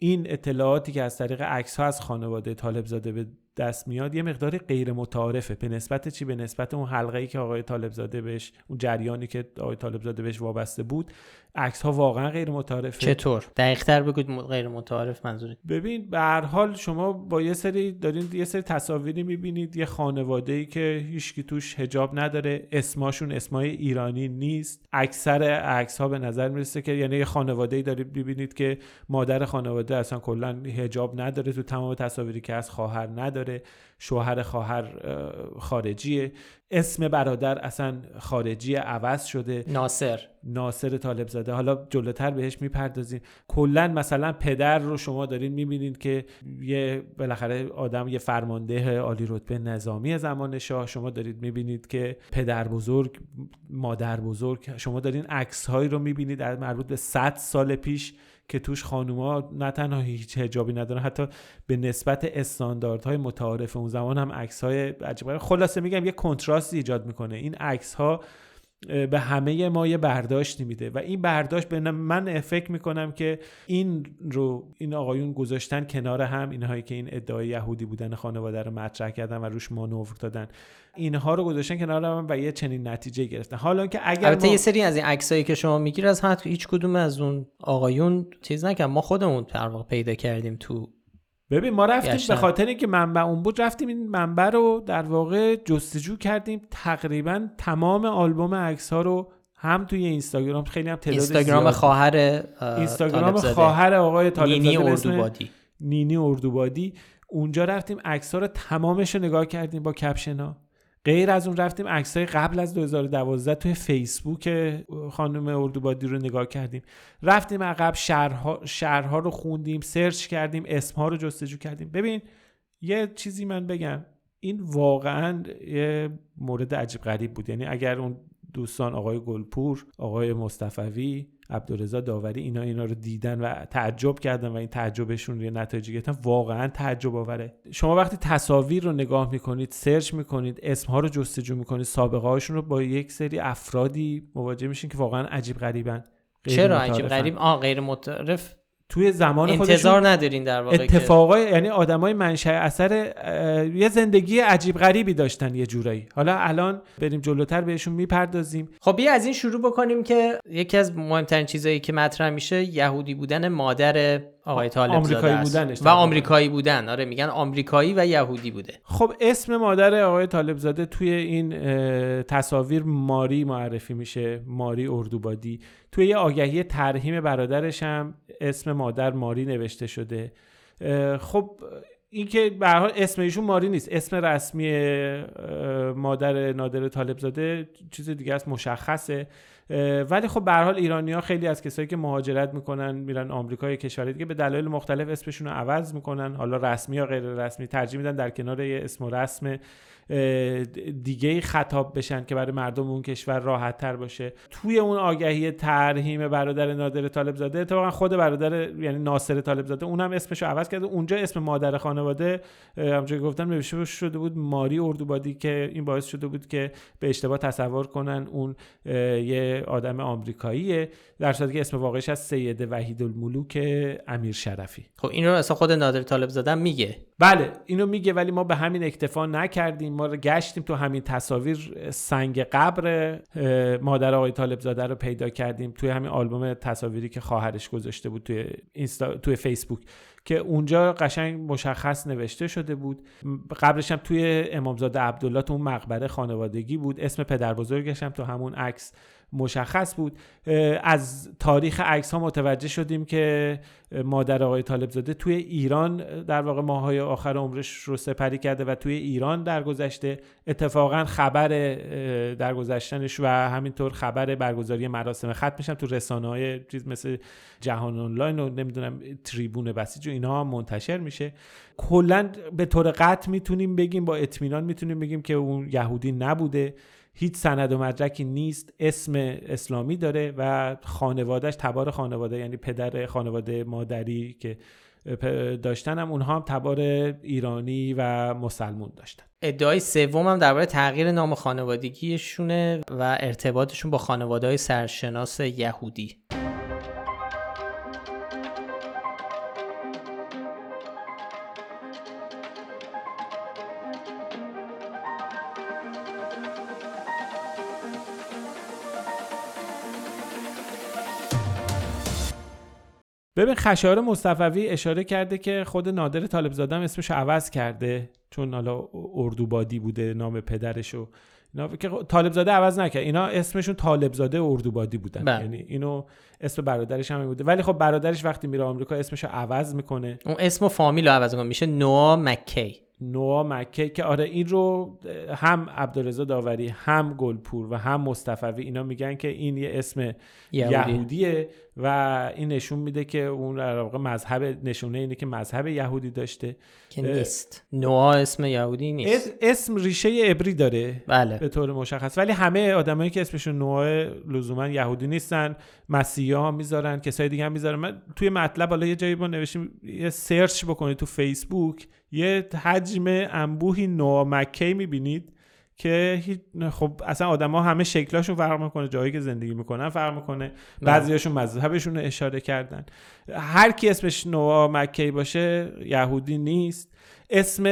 این اطلاعاتی که از طریق عکس ها از خانواده طالب زاده به دست میاد یه مقداری غیر متعارفه به نسبت چی؟ به نسبت اون حلقه ای که آقای طالب زاده بهش اون جریانی که آقای طالب زاده بهش وابسته بود عکس ها واقعا غیر متعارفه چطور؟ دقیق تر بگید غیر متعارف منظوری ببین به هر حال شما با یه سری دارین یه سری تصاویری می‌بینید یه خانواده ای که هیچکی توش حجاب نداره اسماشون اسمای ایرانی نیست. اکثر عکس ها به نظر می‌رسه که یعنی یه خانواده ای دارید می‌بینید که مادر خانواده اصلا کلا حجاب نداره تو تمام تصاویری که از خواهر نداره. شوهر خواهر خارجیه اسم برادر اصلا خارجی عوض شده. ناصر. ناصر طالب زاده حالا جلوتر بهش می‌پردازیم. کلا مثلا پدر رو شما دارین می‌بینید که یه بالاخره آدم یه فرمانده عالی رتبه نظامی زمان شاه. شما دارید می‌بینید که پدر بزرگ مادر بزرگ شما دارین عکس هایی رو می‌بینید. در مربوط به 100 سال پیش که توش خانوما نه تنها هیچ حجابی ندارن حتی به نسبت استانداردهای متعارف اون زمان هم عکس های عجیبه خلاصه میگم یه کنتراستی ایجاد می‌کنه. این عکس ها به همه ما یه برداشتی میده و این برداشت به من فکر می‌کنم که این رو این آقایون گذاشتن کنار هم اینهایی که این ادعای یهودی بودن خانواده رو مطرح کردن و روش مانور دادن. اینها رو گذاشتن کنار هم و یه چنین نتیجه گرفتن حالا که اگر البته ما... یه سری از این عکسایی که شما میگیر از حتی هیچ کدوم از اون آقایون چیز نکن ما خودمون در پیدا کردیم تو ببین ما رفتیم گشتن. به خاطر اینکه منبع اون بود رفتیم این منبع رو در واقع جستجو کردیم تقریبا تمام آلبوم عکس ها رو هم توی اینستاگرام خیلی هم تعداد اینستاگرام. خواهر اه، اینستاگرام. خواهر آقای طالب نینی اردوبادی نینی اردوبادی اونجا رفتیم عکس ها رو تمامش رو نگاه کردیم با کپشن ها غیر از اون رفتیم عکس های قبل از 2012 توی فیسبوک خانم اردوبادی رو نگاه کردیم. رفتیم عقب شهرها, شهرها رو خوندیم سرچ کردیم اسمها رو جستجو کردیم. ببین یه چیزی من بگم. این واقعا یه مورد عجیب غریب بود. یعنی اگر اون دوستان آقای گلپور آقای مصطفوی عبدالرضا داوری اینا اینا رو دیدن و تعجب کردن و این تعجبشون روی نتایج گرفتن. واقعا تعجب آوره. شما وقتی تصاویر رو نگاه می‌کنید سرچ می‌کنید اسمها رو جستجو می‌کنید سابقه هاشون رو با یک سری افرادی مواجه میشین که واقعا عجیب غریبن. چرا متعارفن. عجیب غریب؟ آ غیر متعارف. توی زمان خودشون انتظار ندارین در واقع که- اتفاقای یعنی آدمای منشأ اثر یه زندگی عجیب غریبی داشتن یه جورایی. حالا الان بریم جلوتر بهشون می‌پردازیم. خب بیا از این شروع بکنیم که یکی از مهمترین چیزایی که مطرح میشه یهودی بودن مادر آقای طالب آمریکایی. بودنش و. آمریکایی بودن. آره میگن آمریکایی و یهودی بوده. خب اسم مادر آقای طالب زاده توی این تصاویر ماری معرفی میشه ماری اردوبادی. توی یه آگهی ترهیم برادرش هم اسم مادر ماری نوشته شده. خب این که به حال اسم ایشون ماری نیست. اسم رسمی مادر نادر طالب زاده چیز دیگه است مشخصه. ولی خب به حال ایرانی ها خیلی از کسایی که مهاجرت می‌کنن میرن آمریکا یا کشورهای دیگه به دلایل مختلف اسمشون رو عوض می‌کنن. حالا رسمی یا غیر رسمی ترجیح میدن در کنار یه اسم و رسم دیگه خطاب بشن که برای مردم اون کشور راحت تر باشه. توی اون آگهی ترهیم برادر نادر طالب زاده اتفاقا خود برادر یعنی ناصر طالب زاده اونم اسمش رو عوض کرده. اونجا اسم مادر خانواده که گفتم نوشته شده بود ماری اردوبادی که این باعث شده بود که به اشتباه تصور کنن اون یه آدم آمریکاییه. در صورتی که اسم واقعیش از سید وحید الملوک امیر شرفی. خب این رو اصلا خود نادر طالب زدن میگه. بله اینو میگه ولی ما به همین اکتفا نکردیم. ما گشتیم تو همین تصاویر سنگ قبر مادر آقای طالب زاده رو پیدا کردیم توی همین آلبوم تصاویری که خواهرش گذاشته بود توی اینستا توی فیسبوک که اونجا قشنگ مشخص نوشته شده بود. قبلش هم توی امامزاده عبدالله تو اون مقبره خانوادگی بود. اسم پدر بزرگش هم تو همون عکس مشخص بود. از تاریخ عکس ها متوجه شدیم که مادر آقای طالب زاده توی ایران در واقع ماهای آخر عمرش رو سپری کرده و توی ایران درگذشته. اتفاقا خبر درگذشتنش و همینطور خبر برگزاری مراسم ختم میشم تو رسانه های چیز مثل جهان آنلاین و نمی‌دونم تریبون بسیج و اینها منتشر میشه. کلا به طور قطع می‌تونیم بگیم با اطمینان می‌تونیم بگیم که اون یهودی نبوده. هیچ سند و مدرکی نیست اسم اسلامی داره و خانوادهش تبار خانواده یعنی پدر خانواده مادری که داشتن هم اونها هم تبار ایرانی و مسلمون داشتن. ادعای سوم هم درباره تغییر نام خانوادگیشونه و ارتباطشون با خانواده های سرشناس یهودی. ببین خشایار مصطفوی اشاره کرده که خود نادر طالب زاده هم اسمش عوض کرده چون حالا اردوبادی بوده نام پدرشو. اینا که طالب زاده عوض نکرد. اینا اسمشون طالب زاده اردوبادی بودن. بله. یعنی اینو اسم برادرش هم بوده. ولی خب برادرش وقتی میره آمریکا اسمشو عوض می‌کنه. اون اسم و فامیل رو عوض کنه میشه نوا مکی. نوا مکه که آره این رو هم عبدالرضا داوری هم گلپور و هم مصطفوی اینا میگن که این یه اسم یهودی. یهودیه و این نشون میده که اون در واقع مذهب نشونه اینه که مذهب یهودی داشته. که نیست. نوا اسم یهودی نیست. اس- اسم ریشه عبری داره. بله. به طور مشخص. ولی همه آدمایی که اسمشون نوع لزوما یهودی نیستن. مسیحی ها می‌ذارن کسای دیگه هم می‌ذارن. من توی مطلب حالا یه جایی ما نوشتیم یه سرچ بکنید تو فیسبوک یه حجم انبوهی نوع مکی می‌بینید که خب اصلا آدما همه شکلاشون فرق می‌کنه جایی که زندگی می‌کنن فرق می‌کنه. بعضیاشون مذهبشون رو اشاره کردن. هر کی اسمش نوا مکی باشه یهودی نیست. اسم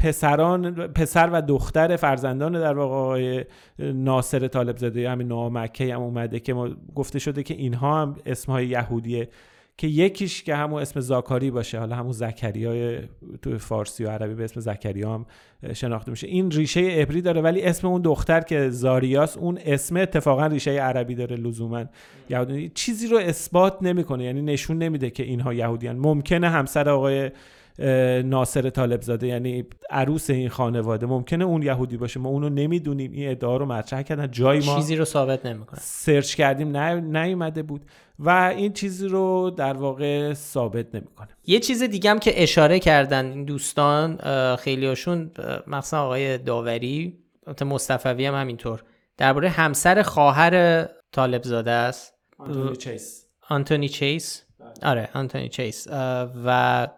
پسران پسر و دختر فرزندان در واقع آقای ناصر طالب زاده همین نوا مکی هم اومده که ما گفته شده که اینها هم اسمهای یهودیه که یکیش که همون اسم زاکاری باشه حالا همون زکریای تو فارسی و عربی به اسم زکریا هم شناخته میشه. این ریشه عبری داره ولی اسم اون دختر که زاریاس اون اسم اتفاقا ریشه عربی داره لزوما. یهودی چیزی رو اثبات نمی‌کنه یعنی نشون نمیده که اینها یهودیان. ممکنه همسر آقای ناصر طالب زاده یعنی عروس این خانواده. ممکنه اون یهودی باشه. ما اونو نمی‌دونیم. این ادعا رو مطرح کردن. جای ما چیزی رو ثابت نمی‌کنه سرچ کردیم نیومده بود. و این چیزی رو در واقع ثابت نمی‌کنه. یه چیز دیگه هم که اشاره کردن این دوستان خیلی هاشون مثلا آقای داوری مصطفوی هم همینطور. درباره همسر خواهر طالب زاده است. آنتونی چیس. آنتونی چیس؟ آره آنتونی چیس. و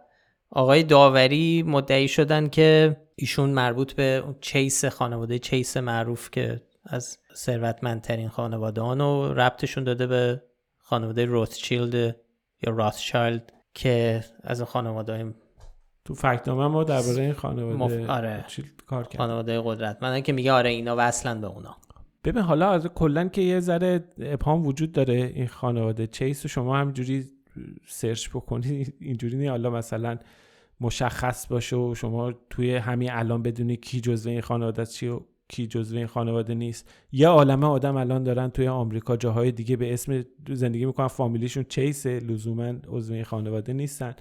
آقای داوری مدعی شدن که ایشون مربوط به چیس خانواده چیس معروف که از ثروتمندترین خانواده و ربطشون داده به خانواده روتچیلد یا راثچایلد که از خانواده تو فکتنامه ما درباره این خانواده مف... آره. کار کرد؟ خانواده قدرتمندن که میگه آره اینا وصلن به اونا. ببین حالا از کلا که یه ذره ابهام وجود داره این خانواده. چیس و شما همجوری سرچ بکنی اینجوری نه حالا مثلا مشخص باشه و شما توی همین الان بدونی کی جزو این خانواده چی و کی جزو این خانواده نیست. یه عالمه آدم الان دارن توی آمریکا جاهای دیگه به اسم زندگی می‌کنن فامیلیشون چیس لزوما عضو این خانواده نیستن.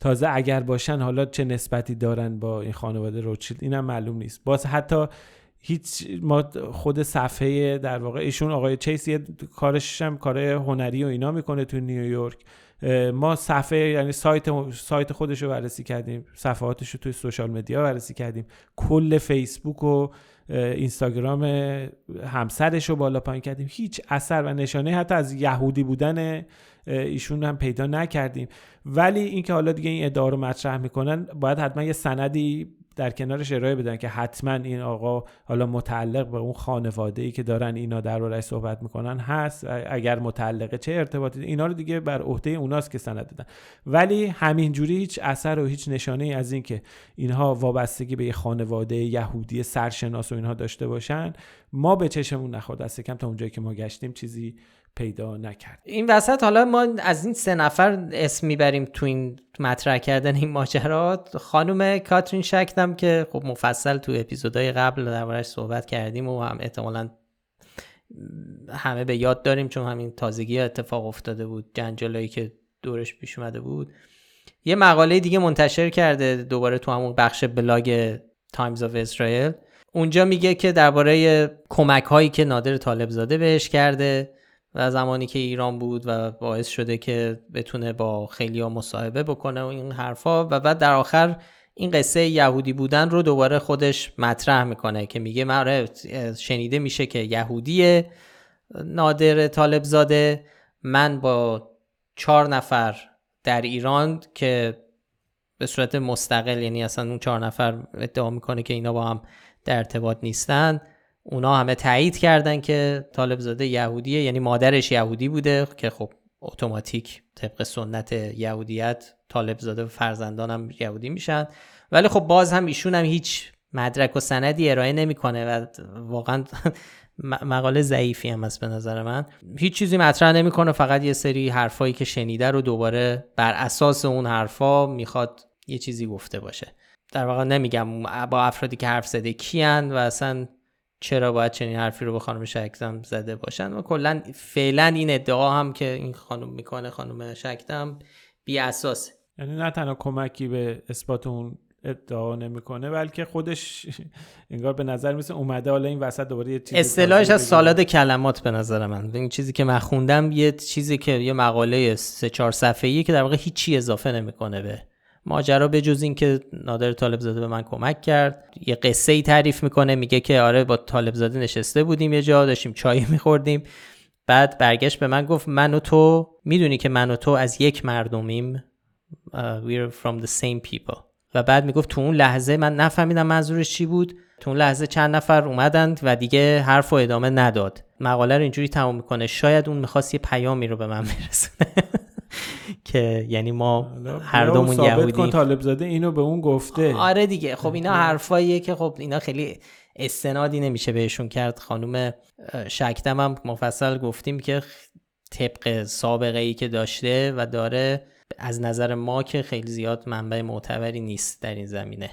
تازه اگر باشن حالا چه نسبتی دارن با این خانواده روچیلد اینم معلوم نیست. باز حتی هیچ ما خود صفحه در واقع ایشون آقای چیس یه کارش هم کار هنری و اینا می‌کنه تو نیویورک. ما صفحه یعنی سایت سایت خودش رو بررسی کردیم صفحاتش رو توی سوشال مدیا بررسی کردیم. کل فیسبوک و اینستاگرام همسرش رو بالا پایین کردیم. هیچ اثر و نشانه حتی از یهودی بودن ایشون هم پیدا نکردیم. ولی اینکه حالا دیگه این ادعا رو مطرح می‌کنن باید حتما یه سندی در کنارش ارائه بدن که حتما این آقا حالا متعلق به اون خانواده ای که دارن اینا در صحبت می‌کنن هست. اگر متعلقه چه ارتباطی؟ اینا رو دیگه بر عهده اوناست که سند دادن ولی همینجوری هیچ اثر و هیچ نشانه ای از اینکه اینها وابستگی به یه خانواده یهودی سرشناس و اینها داشته باشن ما به چشمون نخورد. دست کم تا اونجایی که ما گشتیم چیزی پیدا نکرد. این وسط حالا ما از این سه نفر اسم می‌بریم تو این مطرح کردن این ماجرات خانم کاترین شکدم که خب مفصل تو اپیزودهای قبل دربارش صحبت کردیم و هم احتمالا همه به یاد داریم چون همین تازگی اتفاق افتاده بود جنجالایی که دورش پیش اومده بود. یه مقاله دیگه منتشر کرده دوباره تو همون بخش بلاگ Times of Israel اونجا میگه که درباره کمک هایی که نادر طالب زاده بهش کرده و زمانی که ایران بود و باعث شده که بتونه با خیلی ها مصاحبه بکنه و این حرفا و بعد در آخر این قصه یهودی بودن رو دوباره خودش مطرح می‌کنه که میگه من شنیده میشه که یهودی نادر طالب زاده من با چهار نفر در ایران که به صورت مستقل یعنی اصلا اون چهار نفر ادعا می‌کنه که اینا با هم در ارتباط نیستن. اونا همه تایید کردن که طالب زاده یهودیه یعنی مادرش یهودی بوده که خب اتوماتیک طبق سنت یهودیت طالب زاده و فرزندان هم یهودی میشن. ولی خب باز هم ایشون هم هیچ مدرک و سندی ارائه نمی‌کنه و واقعا *laughs* مقاله ضعیفی هم است به نظر من. هیچ چیزی مطرح نمی‌کنه فقط یه سری حرفایی که شنیده رو دوباره بر اساس اون حرفا می‌خواد یه چیزی گفته باشه. در واقع نمیگم با افرادی که حرف زده کیان و اصلا چرا باید چنین حرفی رو به خانم شکدم زده باشن؟ و کلا فعلا این ادعا هم که این خانم می‌کنه خانم شکدم بی اساس یعنی نه تنها کمکی به اثبات اون ادعا نمی‌کنه بلکه خودش *laughs* انگار به نظر میسه اومده حالا این وسط دوباره یه چیزی اصطلاحش از سالاد کلمات به نظر من. این چیزی که من خوندم یه چیزی که یه مقاله سه چهار صفحه‌ای که در واقع هیچی اضافه نمی‌کنه به ماجرا به جز اینکه نادر طالب زاده به من کمک کرد. یه قصه ای تعریف می‌کنه میگه که آره با طالب زاده نشسته بودیم یه جا داشتیم چای میخوردیم. بعد برگشت به من گفت من و تو می‌دونی که من و تو از یک مردمیم. uh, we're from the same people. و بعد می‌گفت تو اون لحظه من نفهمیدم منظورش چی بود. تو اون لحظه چند نفر اومدند و دیگه حرف و ادامه نداد. مقاله رو اینجوری تمام می‌کنه. شاید اون می‌خواست یه پیامی رو به من برسونه. *laughs* که یعنی ما هر دومون یهودی طالب زاده اینو به اون گفته. آره دیگه. خب اینا حرفاییه که خب اینا خیلی استنادی نمیشه بهشون کرد. خانم شکدم هم مفصل گفتیم که طبق سابقه ای که داشته و داره از نظر ما که خیلی زیاد منبع معتبری نیست در این زمینه.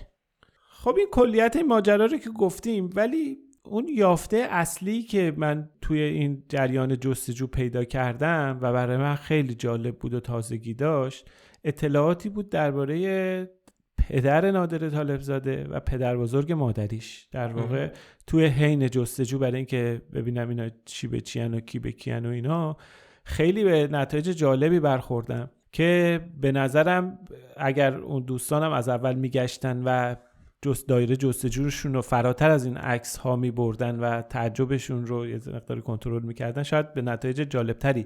خب این کلیت ماجرا رو که گفتیم ولی اون یافته اصلی که من توی این جریان جستجو پیدا کردم و برای من خیلی جالب بود و تازگی داشت اطلاعاتی بود درباره پدر نادر طالب زاده و پدر بزرگ مادریش. در واقع توی حین جستجو برای اینکه ببینم اینا چی به چیان و کی به کیان و اینا خیلی به نتایج جالبی برخوردم که به نظرم اگر اون دوستانم از اول میگشتن و جست دایره جستجوشون رو فراتر از این عکس ها می بردن و تعجبشون رو یه مقدار کنترل می‌کردن. شاید به نتایج جالبتری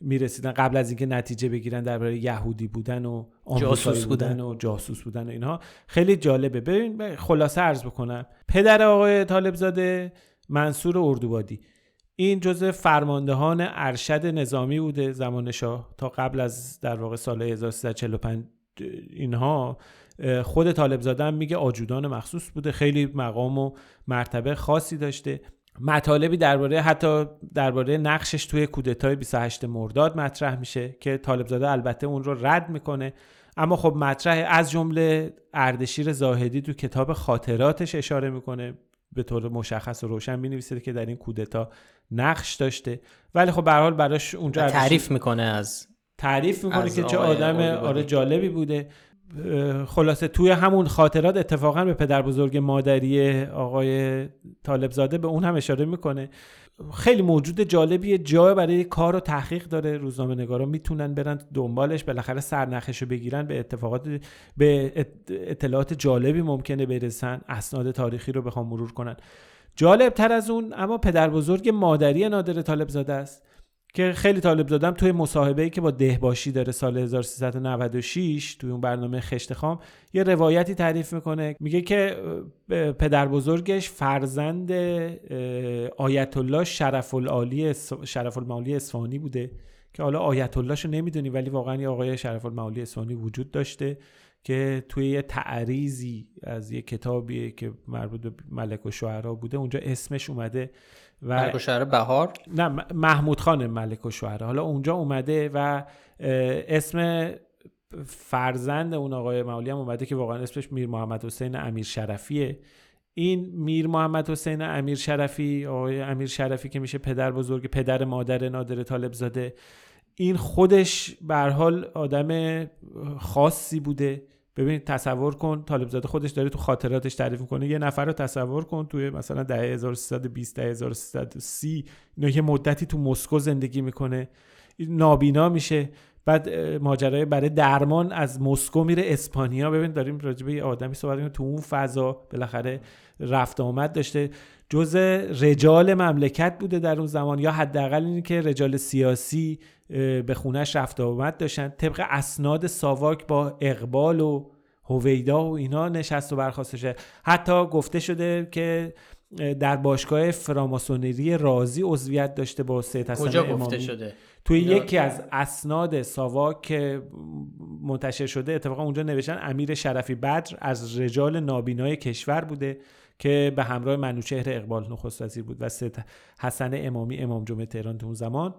می‌رسیدن. قبل از اینکه نتیجه بگیرن درباره یهودی بودن و جاسوس بودن و جاسوس بودن و اینها. خیلی جالبه. ببین خلاصه عرض بکنم. پدر آقای طالب زاده منصور اردوبادی. این جزء فرماندهان ارشد نظامی بوده زمان شاه تا قبل از در واقع سال 1345 اینها. خود طالب زاده هم میگه آجودان مخصوص بوده خیلی مقام و مرتبه خاصی داشته. مطالبی درباره حتی درباره نقشش توی کودتای 28 مرداد مطرح میشه که طالب زاده البته اون رو رد می‌کنه. اما خب مطرح از جمله اردشیر زاهدی تو کتاب خاطراتش اشاره می‌کنه به طور مشخص و روشن می‌نویسه که در این کودتا نقش داشته. ولی خب به حال براش اونجا تعریف می‌کنه از تعریف می‌کنه که چه آدم آره جالبی بوده. خلاصه توی همون خاطرات اتفاقا به پدر بزرگ مادری آقای طالب زاده به اون هم اشاره می‌کنه. خیلی موجود جالبیه جای برای کار و تحقیق داره. روزنامه نگارا می‌تونن برن دنبالش بالاخره سرنخش رو بگیرن به اتفاقات به اطلاعات جالبی ممکنه برسن اسناد تاریخی رو بخوام مرور کنن. جالب تر از اون اما پدر بزرگ مادری نادر طالب زاده است. که خیلی طالب زادم توی مصاحبه ای که با دهباشی داره سال 1396 توی اون برنامه خشت خام یه روایتی تعریف می‌کنه. میگه که پدر بزرگش فرزند آیت الله شرف العالی شرف المعالی اصفهانی بوده که حالا آیت اللهشو نمی‌دونی ولی واقعا یه آقای شرف المعالی اصفهانی وجود داشته که توی یه تعریزی از یه کتابی که مربوط به ملک و شعرا بوده اونجا اسمش اومده. و ملک و بهار؟ نه محمود خان ملک و شعرا حالا اونجا اومده و اسم فرزند اون آقای مولی هم اومده که واقعا اسمش میر محمد حسین امیر شرفیه. این میر محمد حسین امیر شرفی آقای امیر شرفی که میشه پدر بزرگ پدر مادر نادر طالب زاده این خودش به حال آدم خاصی بوده. ببین تصور کن طالب زاده خودش داره تو خاطراتش تعریف می‌کنه. یه نفر رو تصور کن توی مثلا دهه 1320 دهه 1330 اینا یه مدتی تو مسکو زندگی می‌کنه. نابینا میشه. بعد ماجرای برای درمان از مسکو میره اسپانیا. ببین داریم راجع به یه آدمی صحبت تو اون فضا. بالاخره رفت آمد داشته. جز رجال مملکت بوده در اون زمان یا حداقل اینه که رجال سیاسی به خونش رفت آمد داشتن. طبق اسناد ساواک با اقبال و هویدا و اینا نشست و برخواستشه حتی گفته شده که در باشگاه فراماسونری رازی عضویت داشته با سید حسن کجا گفته شده؟ توی یکی از اسناد ساواک که منتشر شده اتفاقا اونجا نوشتن امیر شرفی بدر از رجال نابینای کشور بوده. که به همراه منوچهر اقبال نخست وزیر بود و سید حسن امامی امام جمعه تهران تو اون زمان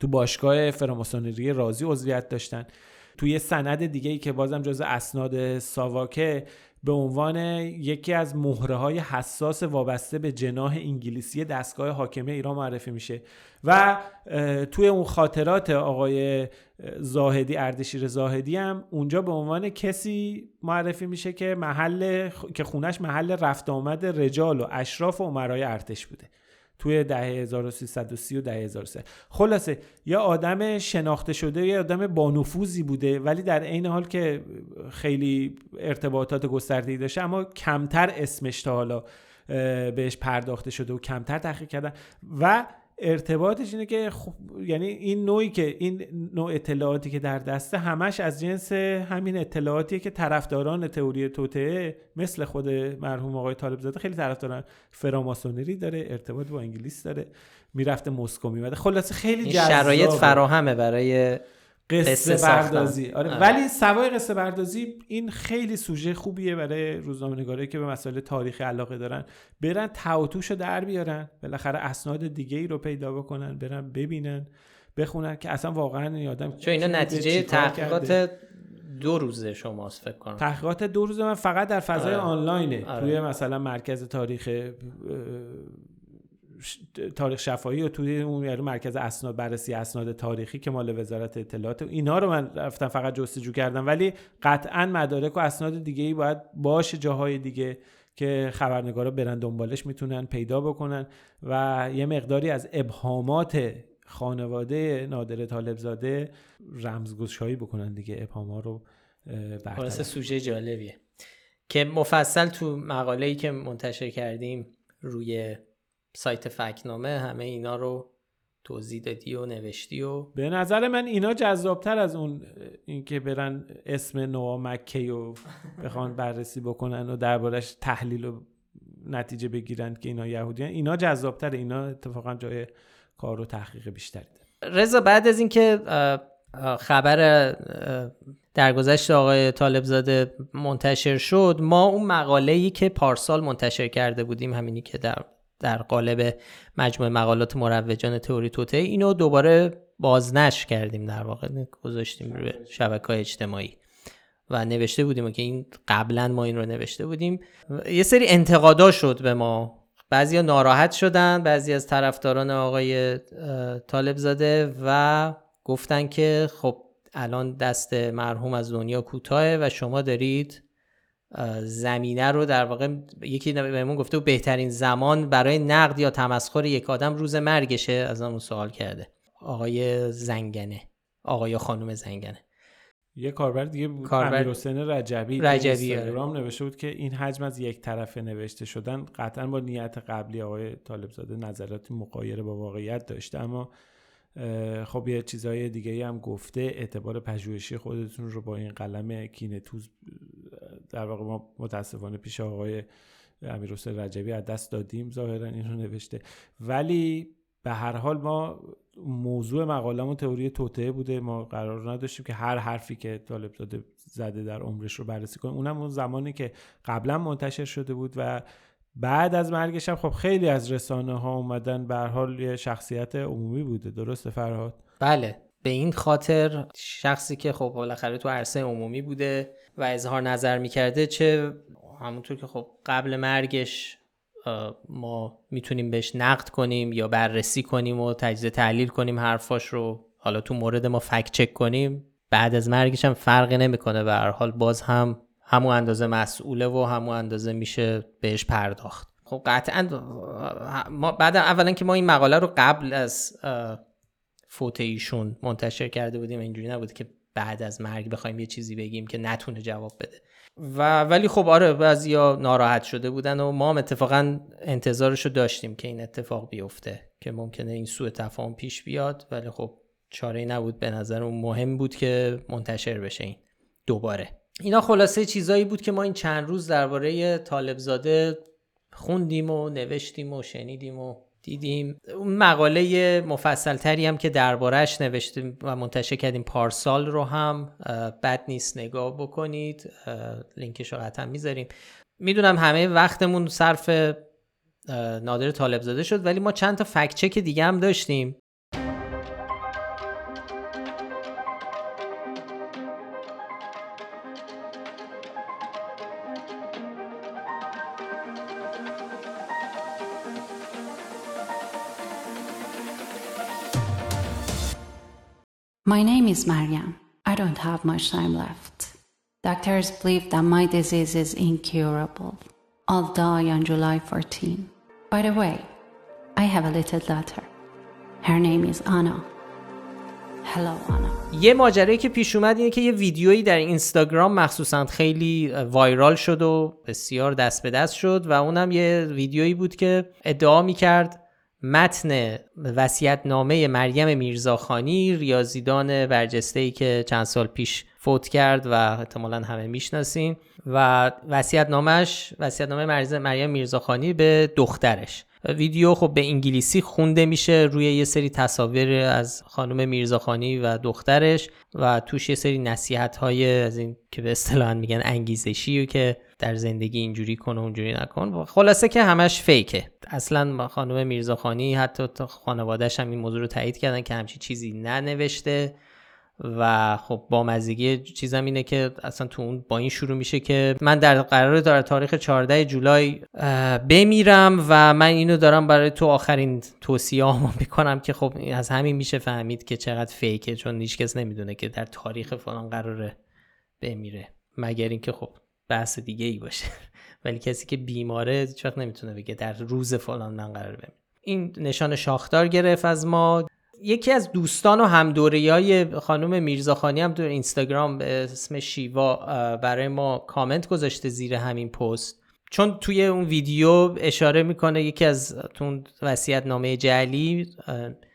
تو باشگاه فراماسونری رازی عضویت داشتن. توی سند دیگه ای که بازم جز اسناد ساواکه به عنوان یکی از مهره های حساس وابسته به جناح انگلیسی دستگاه حاکمه ایران معرفی میشه. و توی اون خاطرات آقای زاهدی اردشیر زاهدی هم اونجا به عنوان کسی معرفی میشه که محل که خونش محل رفت آمد رجال و اشراف و عمرای ارتش بوده. توی دهه 1330 و دهه 1003 خلاصه یا آدم شناخته شده یا آدم بانفوذی بوده ولی در عین حال که خیلی ارتباطات گسترده‌ای داشته اما کمتر اسمش تا حالا بهش پرداخته شده و کمتر تحقیق کردن. و ارتباطش اینه که خب یعنی این نوعی که این نوع اطلاعاتی که در دسته همش از جنس همین اطلاعاتیه که طرفداران تئوری توته مثل خود مرحوم آقای طالب زاده خیلی طرفداران فراماسونری داره ارتباط با انگلیس داره می‌رفته مسکو میمده خلاصه خیلی این جذابه. شرایط فراهمه برای قصه قصه. بردازی آره. آره. ولی سوای قصه بردازی این خیلی سوژه خوبیه برای روزنامه نگاره که به مسائل تاریخی علاقه دارن برن توتوش رو در بیارن بالاخره اسناد دیگه ای رو پیدا بکنن برن ببینن بخونن که اصلا واقعا این آدم چون اینا نتیجه. تحقیقات دو روزه شماست فکر کنم تحقیقات دو روز من فقط در فضای آره. آنلاینه آره. توی مثلا مرکز تاریخ تاریخ شفاهی و توی اون یعنی مرکز اسناد بررسی اسناد تاریخی که مال وزارت اطلاعات اینا رو من رفتم فقط جستجو کردم. ولی قطعا مدارک و اسناد دیگه ای باید باشه جاهای دیگه که خبرنگارا برن دنبالش می‌تونن پیدا بکنن و یه مقداری از ابهامات خانواده نادر طالبزاده رمزگشایی بکنن دیگه. ابهاما رو خلاصه سوژه جالبیه. که مفصل تو مقاله ای که منتشر کردیم روی سایت فکنامه همه اینا رو توضیح دادی و نوشتی و به نظر من اینا جذابتر از اون اینکه برن اسم نوا مکه و بخوان *laughs* بررسی بکنن و دربارش تحلیل و نتیجه بگیرن که اینا یهودیان. اینا جذابتر اینا اتفاقا جای کار و تحقیق بیشتری داره. رضا بعد از اینکه خبر درگذشت آقای طالبزاده منتشر شد ما اون مقاله ای که پارسال منتشر کرده بودیم همینی که در در قالب مجموعه مقالات مروجان تئوری توته اینو دوباره بازنشر کردیم در واقع گذاشتیم روی شبکه. های اجتماعی. و نوشته بودیم که این قبلا ما این رو نوشته بودیم. یه سری انتقادا شد به ما. بعضیا ناراحت شدن بعضی از طرفداران آقای اه، طالبزاده و گفتن که خب الان دست مرحوم از دنیا کوتاهه و شما دارید زمینه رو در واقع یکی بهمون گفته بهترین زمان برای نقد یا تمسخر یک آدم روز مرگشه. از همون سوال کرده. آقای زنگنه. آقای خانم زنگنه. یه کاربر دیگه بود. کاربر- امیر حسین رجبی رجبی، اینستاگرام نوشته بود که این حجم از یک طرفه نوشته شدن قطعا با نیت قبلی آقای طالبزاده نظراتی مقایره با واقعیت داشته اما خب یه چیزهای دیگه هم گفته اعتبار پژوهشی خودتون رو با این قلم کینه توز در واقع ما متاسفانه پیش آقای امیر حسین رجبی از دست دادیم ظاهرا این رو نوشته. ولی به هر حال ما موضوع مقالمون تئوری توطئه بوده. ما قرار نداشتیم که هر حرفی که طالب زده در عمرش رو بررسی کنیم. اونم اون زمانی که قبلا منتشر شده بود و بعد از مرگش هم خب خیلی از رسانه ها اومدن به حال یه شخصیت عمومی بوده. درسته فرهاد؟ بله. به این خاطر شخصی که خب بالاخره تو عرصه عمومی بوده و اظهار نظر می‌کرده چه همونطور که خب قبل مرگش ما می‌تونیم بهش نقد کنیم یا بررسی کنیم و تجزیه تحلیل کنیم حرفاش رو. حالا تو مورد ما فکت چک کنیم. بعد از مرگش هم فرقی نمی‌کنه. به هر حال باز هم همون اندازه مسئوله و همون اندازه میشه بهش پرداخت. خب قطعا ما بعد اولا که ما این مقاله رو قبل از فوت ایشون منتشر کرده بودیم اینجوری نبود که بعد از مرگ بخوایم یه چیزی بگیم که نتونه جواب بده. و ولی خب آره بعضیا ناراحت شده بودن و ما هم اتفاقا انتظارش رو داشتیم که این اتفاق بیفته که ممکنه این سوء تفاهم پیش بیاد. ولی خب چاره نبود. به نظر اون مهم بود که منتشر بشه این دوباره. اینا خلاصه چیزایی بود که ما این چند روز درباره طالبزاده خوندیم و نوشتیم و شنیدیم و دیدیم. اون مقاله مفصل تری هم که دربارهش نوشتیم و منتشر کردیم پارسال رو هم بد نیست نگاه بکنید لینکش رو قطعا می‌ذاریم. می‌دونم همه وقتمون صرف نادر طالبزاده شد ولی ما چند تا فکت چک دیگه هم داشتیم. Name is Mariam. I don't have much time left. Doctors believe that my disease is incurable. I'll die on July 14. By the way, I have a little daughter. Her name is Anna. یه ماجرایی که پیش اومد اینه که یه ویدیویی در اینستاگرام مخصوصا خیلی وایرال شد و بسیار دست به دست شد و اونم یه ویدیویی بود که ادعا می‌کرد متن نامه مریم میرزاخانی ریاضیدان برجسته ای که چند سال پیش فوت کرد و احتمالا همه می‌شناسین. و وصیت نامش وصیت نامه مریم میرزاخانی به دخترش. ویدیو خب به انگلیسی خونده میشه روی یه سری تصاویر از خانم میرزاخانی و دخترش و توش یه سری نصیحت های از این که به اصطلاح میگن انگیزشی و که در زندگی اینجوری کن و اونجوری نکن. خلاصه که همش فیکه. اصلا خانم میرزاخانی حتی خانوادهش هم این موضوع رو تایید کردن که همچی چیزی ننوشته و خب با مزیگی چیزم اینه که اصلا تو اون با این شروع میشه که من در قرار در تاریخ 14 جولای بمیرم و من اینو دارم برای تو آخرین توصیه می‌کنم که خب از همین میشه فهمید که چقدر فیکه چون هیچکس نمی‌دونه که در تاریخ فلان قراره بمیره. مگر اینکه خب بحث دیگه ای باشه. *laughs* ولی کسی که بیماره هیچ نمی‌تونه بگه در روز فلان من قرار بمیره این نشان شاخدار گرفت از ما. یکی از دوستان و همدوری های خانم میرزاخانی هم در اینستاگرام به اسم شیوا برای ما کامنت گذاشته زیر همین پست. چون توی اون ویدیو اشاره می‌کنه یکی از تون وسیعت نامه جعلی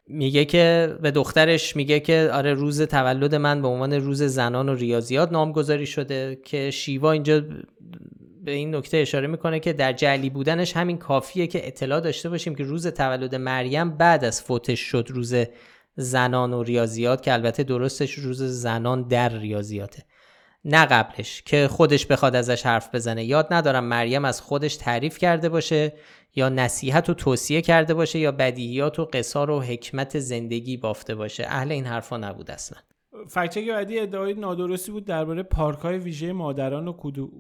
میگه که به دخترش میگه که آره روز تولد من به عنوان روز زنان و ریاضیات نامگذاری شده که شیوا اینجا به این نکته اشاره می‌کنه که در جعلی بودنش همین کافیه که اطلاع داشته باشیم که روز تولد مریم بعد از فوتش شد روز زنان و ریاضیات که البته درستش روز زنان در ریاضیاته. نه قبلش که خودش بخواد ازش حرف بزنه. یاد ندارم مریم از خودش تعریف کرده باشه یا نصیحت و توصیه کرده باشه یا بدیهیات و قصار و حکمت زندگی بافته باشه. اهل این حرفا نبود اصلا. فکچک بعدی ادعای نادرستی بود درباره پارک های ویژه مادران و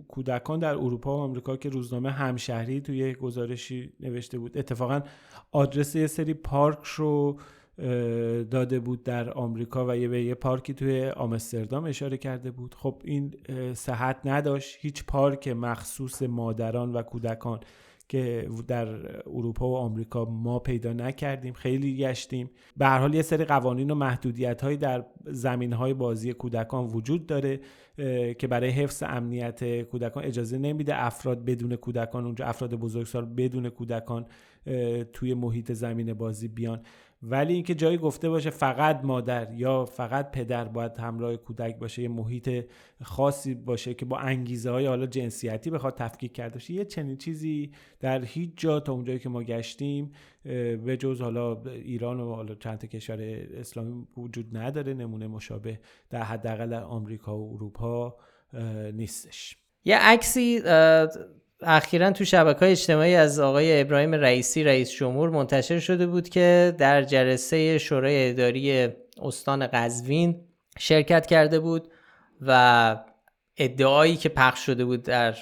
کودکان در اروپا و آمریکا که روزنامه همشهری توی گزارشی نوشته بود. اتفاقا آدرس یه سری پارک رو داده بود در آمریکا و یه به یه پارکی توی آمستردام اشاره کرده بود. خب این صحت نداشت. هیچ پارک مخصوص مادران و کودکان که در اروپا و آمریکا ما پیدا نکردیم خیلی گشتیم. به هر حال یه سری قوانین و محدودیت هایی در زمین های بازی کودکان وجود داره که برای حفظ امنیت کودکان اجازه نمیده افراد بدون کودکان اونجا افراد بزرگسال بدون کودکان توی محیط زمین بازی بیان. ولی اینکه جایی گفته باشه فقط مادر یا فقط پدر باید همراه کودک باشه یه محیط خاصی باشه که با انگیزه های حالا جنسیتی بخواد تفکیک کرده باشه یه چنین چیزی در هیچ جا تا اونجایی که ما گشتیم به جز حالا ایران و حالا چند کشور اسلامی وجود نداره نمونه مشابه در حداقل آمریکا و اروپا نیستش. یه عکسی اخیرا تو شبکه های اجتماعی از آقای ابراهیم رئیسی رئیس جمهور منتشر شده بود که در جلسه شورای اداری استان قزوین شرکت کرده بود و ادعایی که پخش شده بود در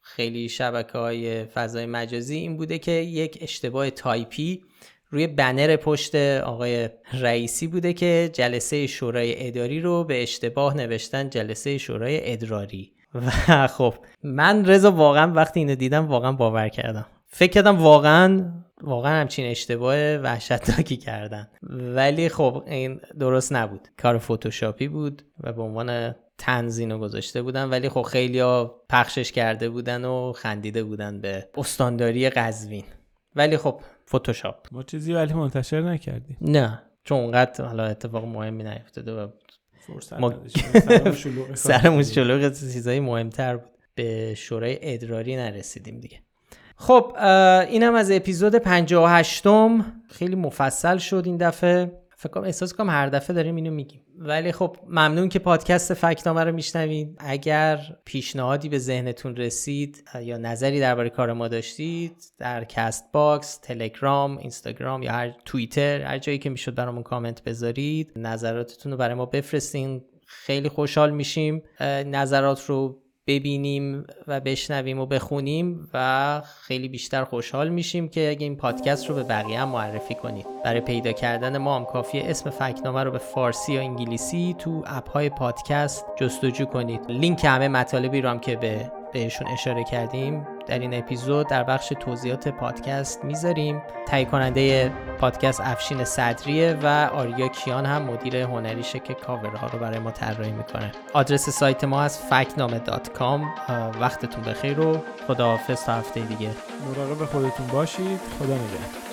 خیلی شبکه های فضای مجازی این بوده که یک اشتباه تایپی روی بنر پشت آقای رئیسی بوده که جلسه شورای اداری رو به اشتباه نوشتن جلسه شورای ادراری. *laughs* و خب من رضا واقعا وقتی اینو دیدم واقعا باور کردم. فکر کردم واقعا واقعا همچین اشتباه وحشتناکی کردن. ولی خب این درست نبود. کار فتوشاپی بود و به عنوان تنزین رو گذاشته بودن. ولی خب خیلی ها پخشش کرده بودن و خندیده بودن به استانداری قزوین. ولی خب فتوشاپ. ما چیزی ولی منتشر نکردیم نه. چون اونقدر حالا اتفاق مهمی نیفتاده و ما سرمون *laughs* شلوغ چیزایی مهمتر بود. به شورای ادراری نرسیدیم دیگه. خب اینم از اپیزود 58 م خیلی مفصل شد این دفعه. فکر احساس کنم هر دفعه داریم اینو میگیم. ولی خب ممنون که پادکست فکت‌نامه رو میشنوید. اگر پیشنهادی به ذهنتون رسید یا نظری درباره کار ما داشتید در Castbox تلگرام اینستاگرام یا هر توییتر هر جایی که می‌شد برامون کامنت بذارید نظراتتون رو برای ما بفرستین. خیلی خوشحال میشیم. نظرات رو ببینیم و بشنویم و بخونیم و خیلی بیشتر خوشحال میشیم که اگه این پادکست رو به بقیه هم معرفی کنید. برای پیدا کردن ما هم کافیه اسم فکنامه رو به فارسی یا انگلیسی تو اپ های پادکست جستجو کنید. لینک همه مطالبی رو هم که به بهشون اشاره کردیم در این اپیزود در بخش توضیحات پادکست می‌ذاریم. تهیه کننده پادکست افشین صدریه و آریا کیان هم مدیر هنریشه که کاورها رو برای ما طراحی می‌کنه. آدرس سایت ما از فکنامه.com وقتتون بخیر و خداحافظ تا هفته دیگه. مراقب خودتون باشید. خدا نگهدار.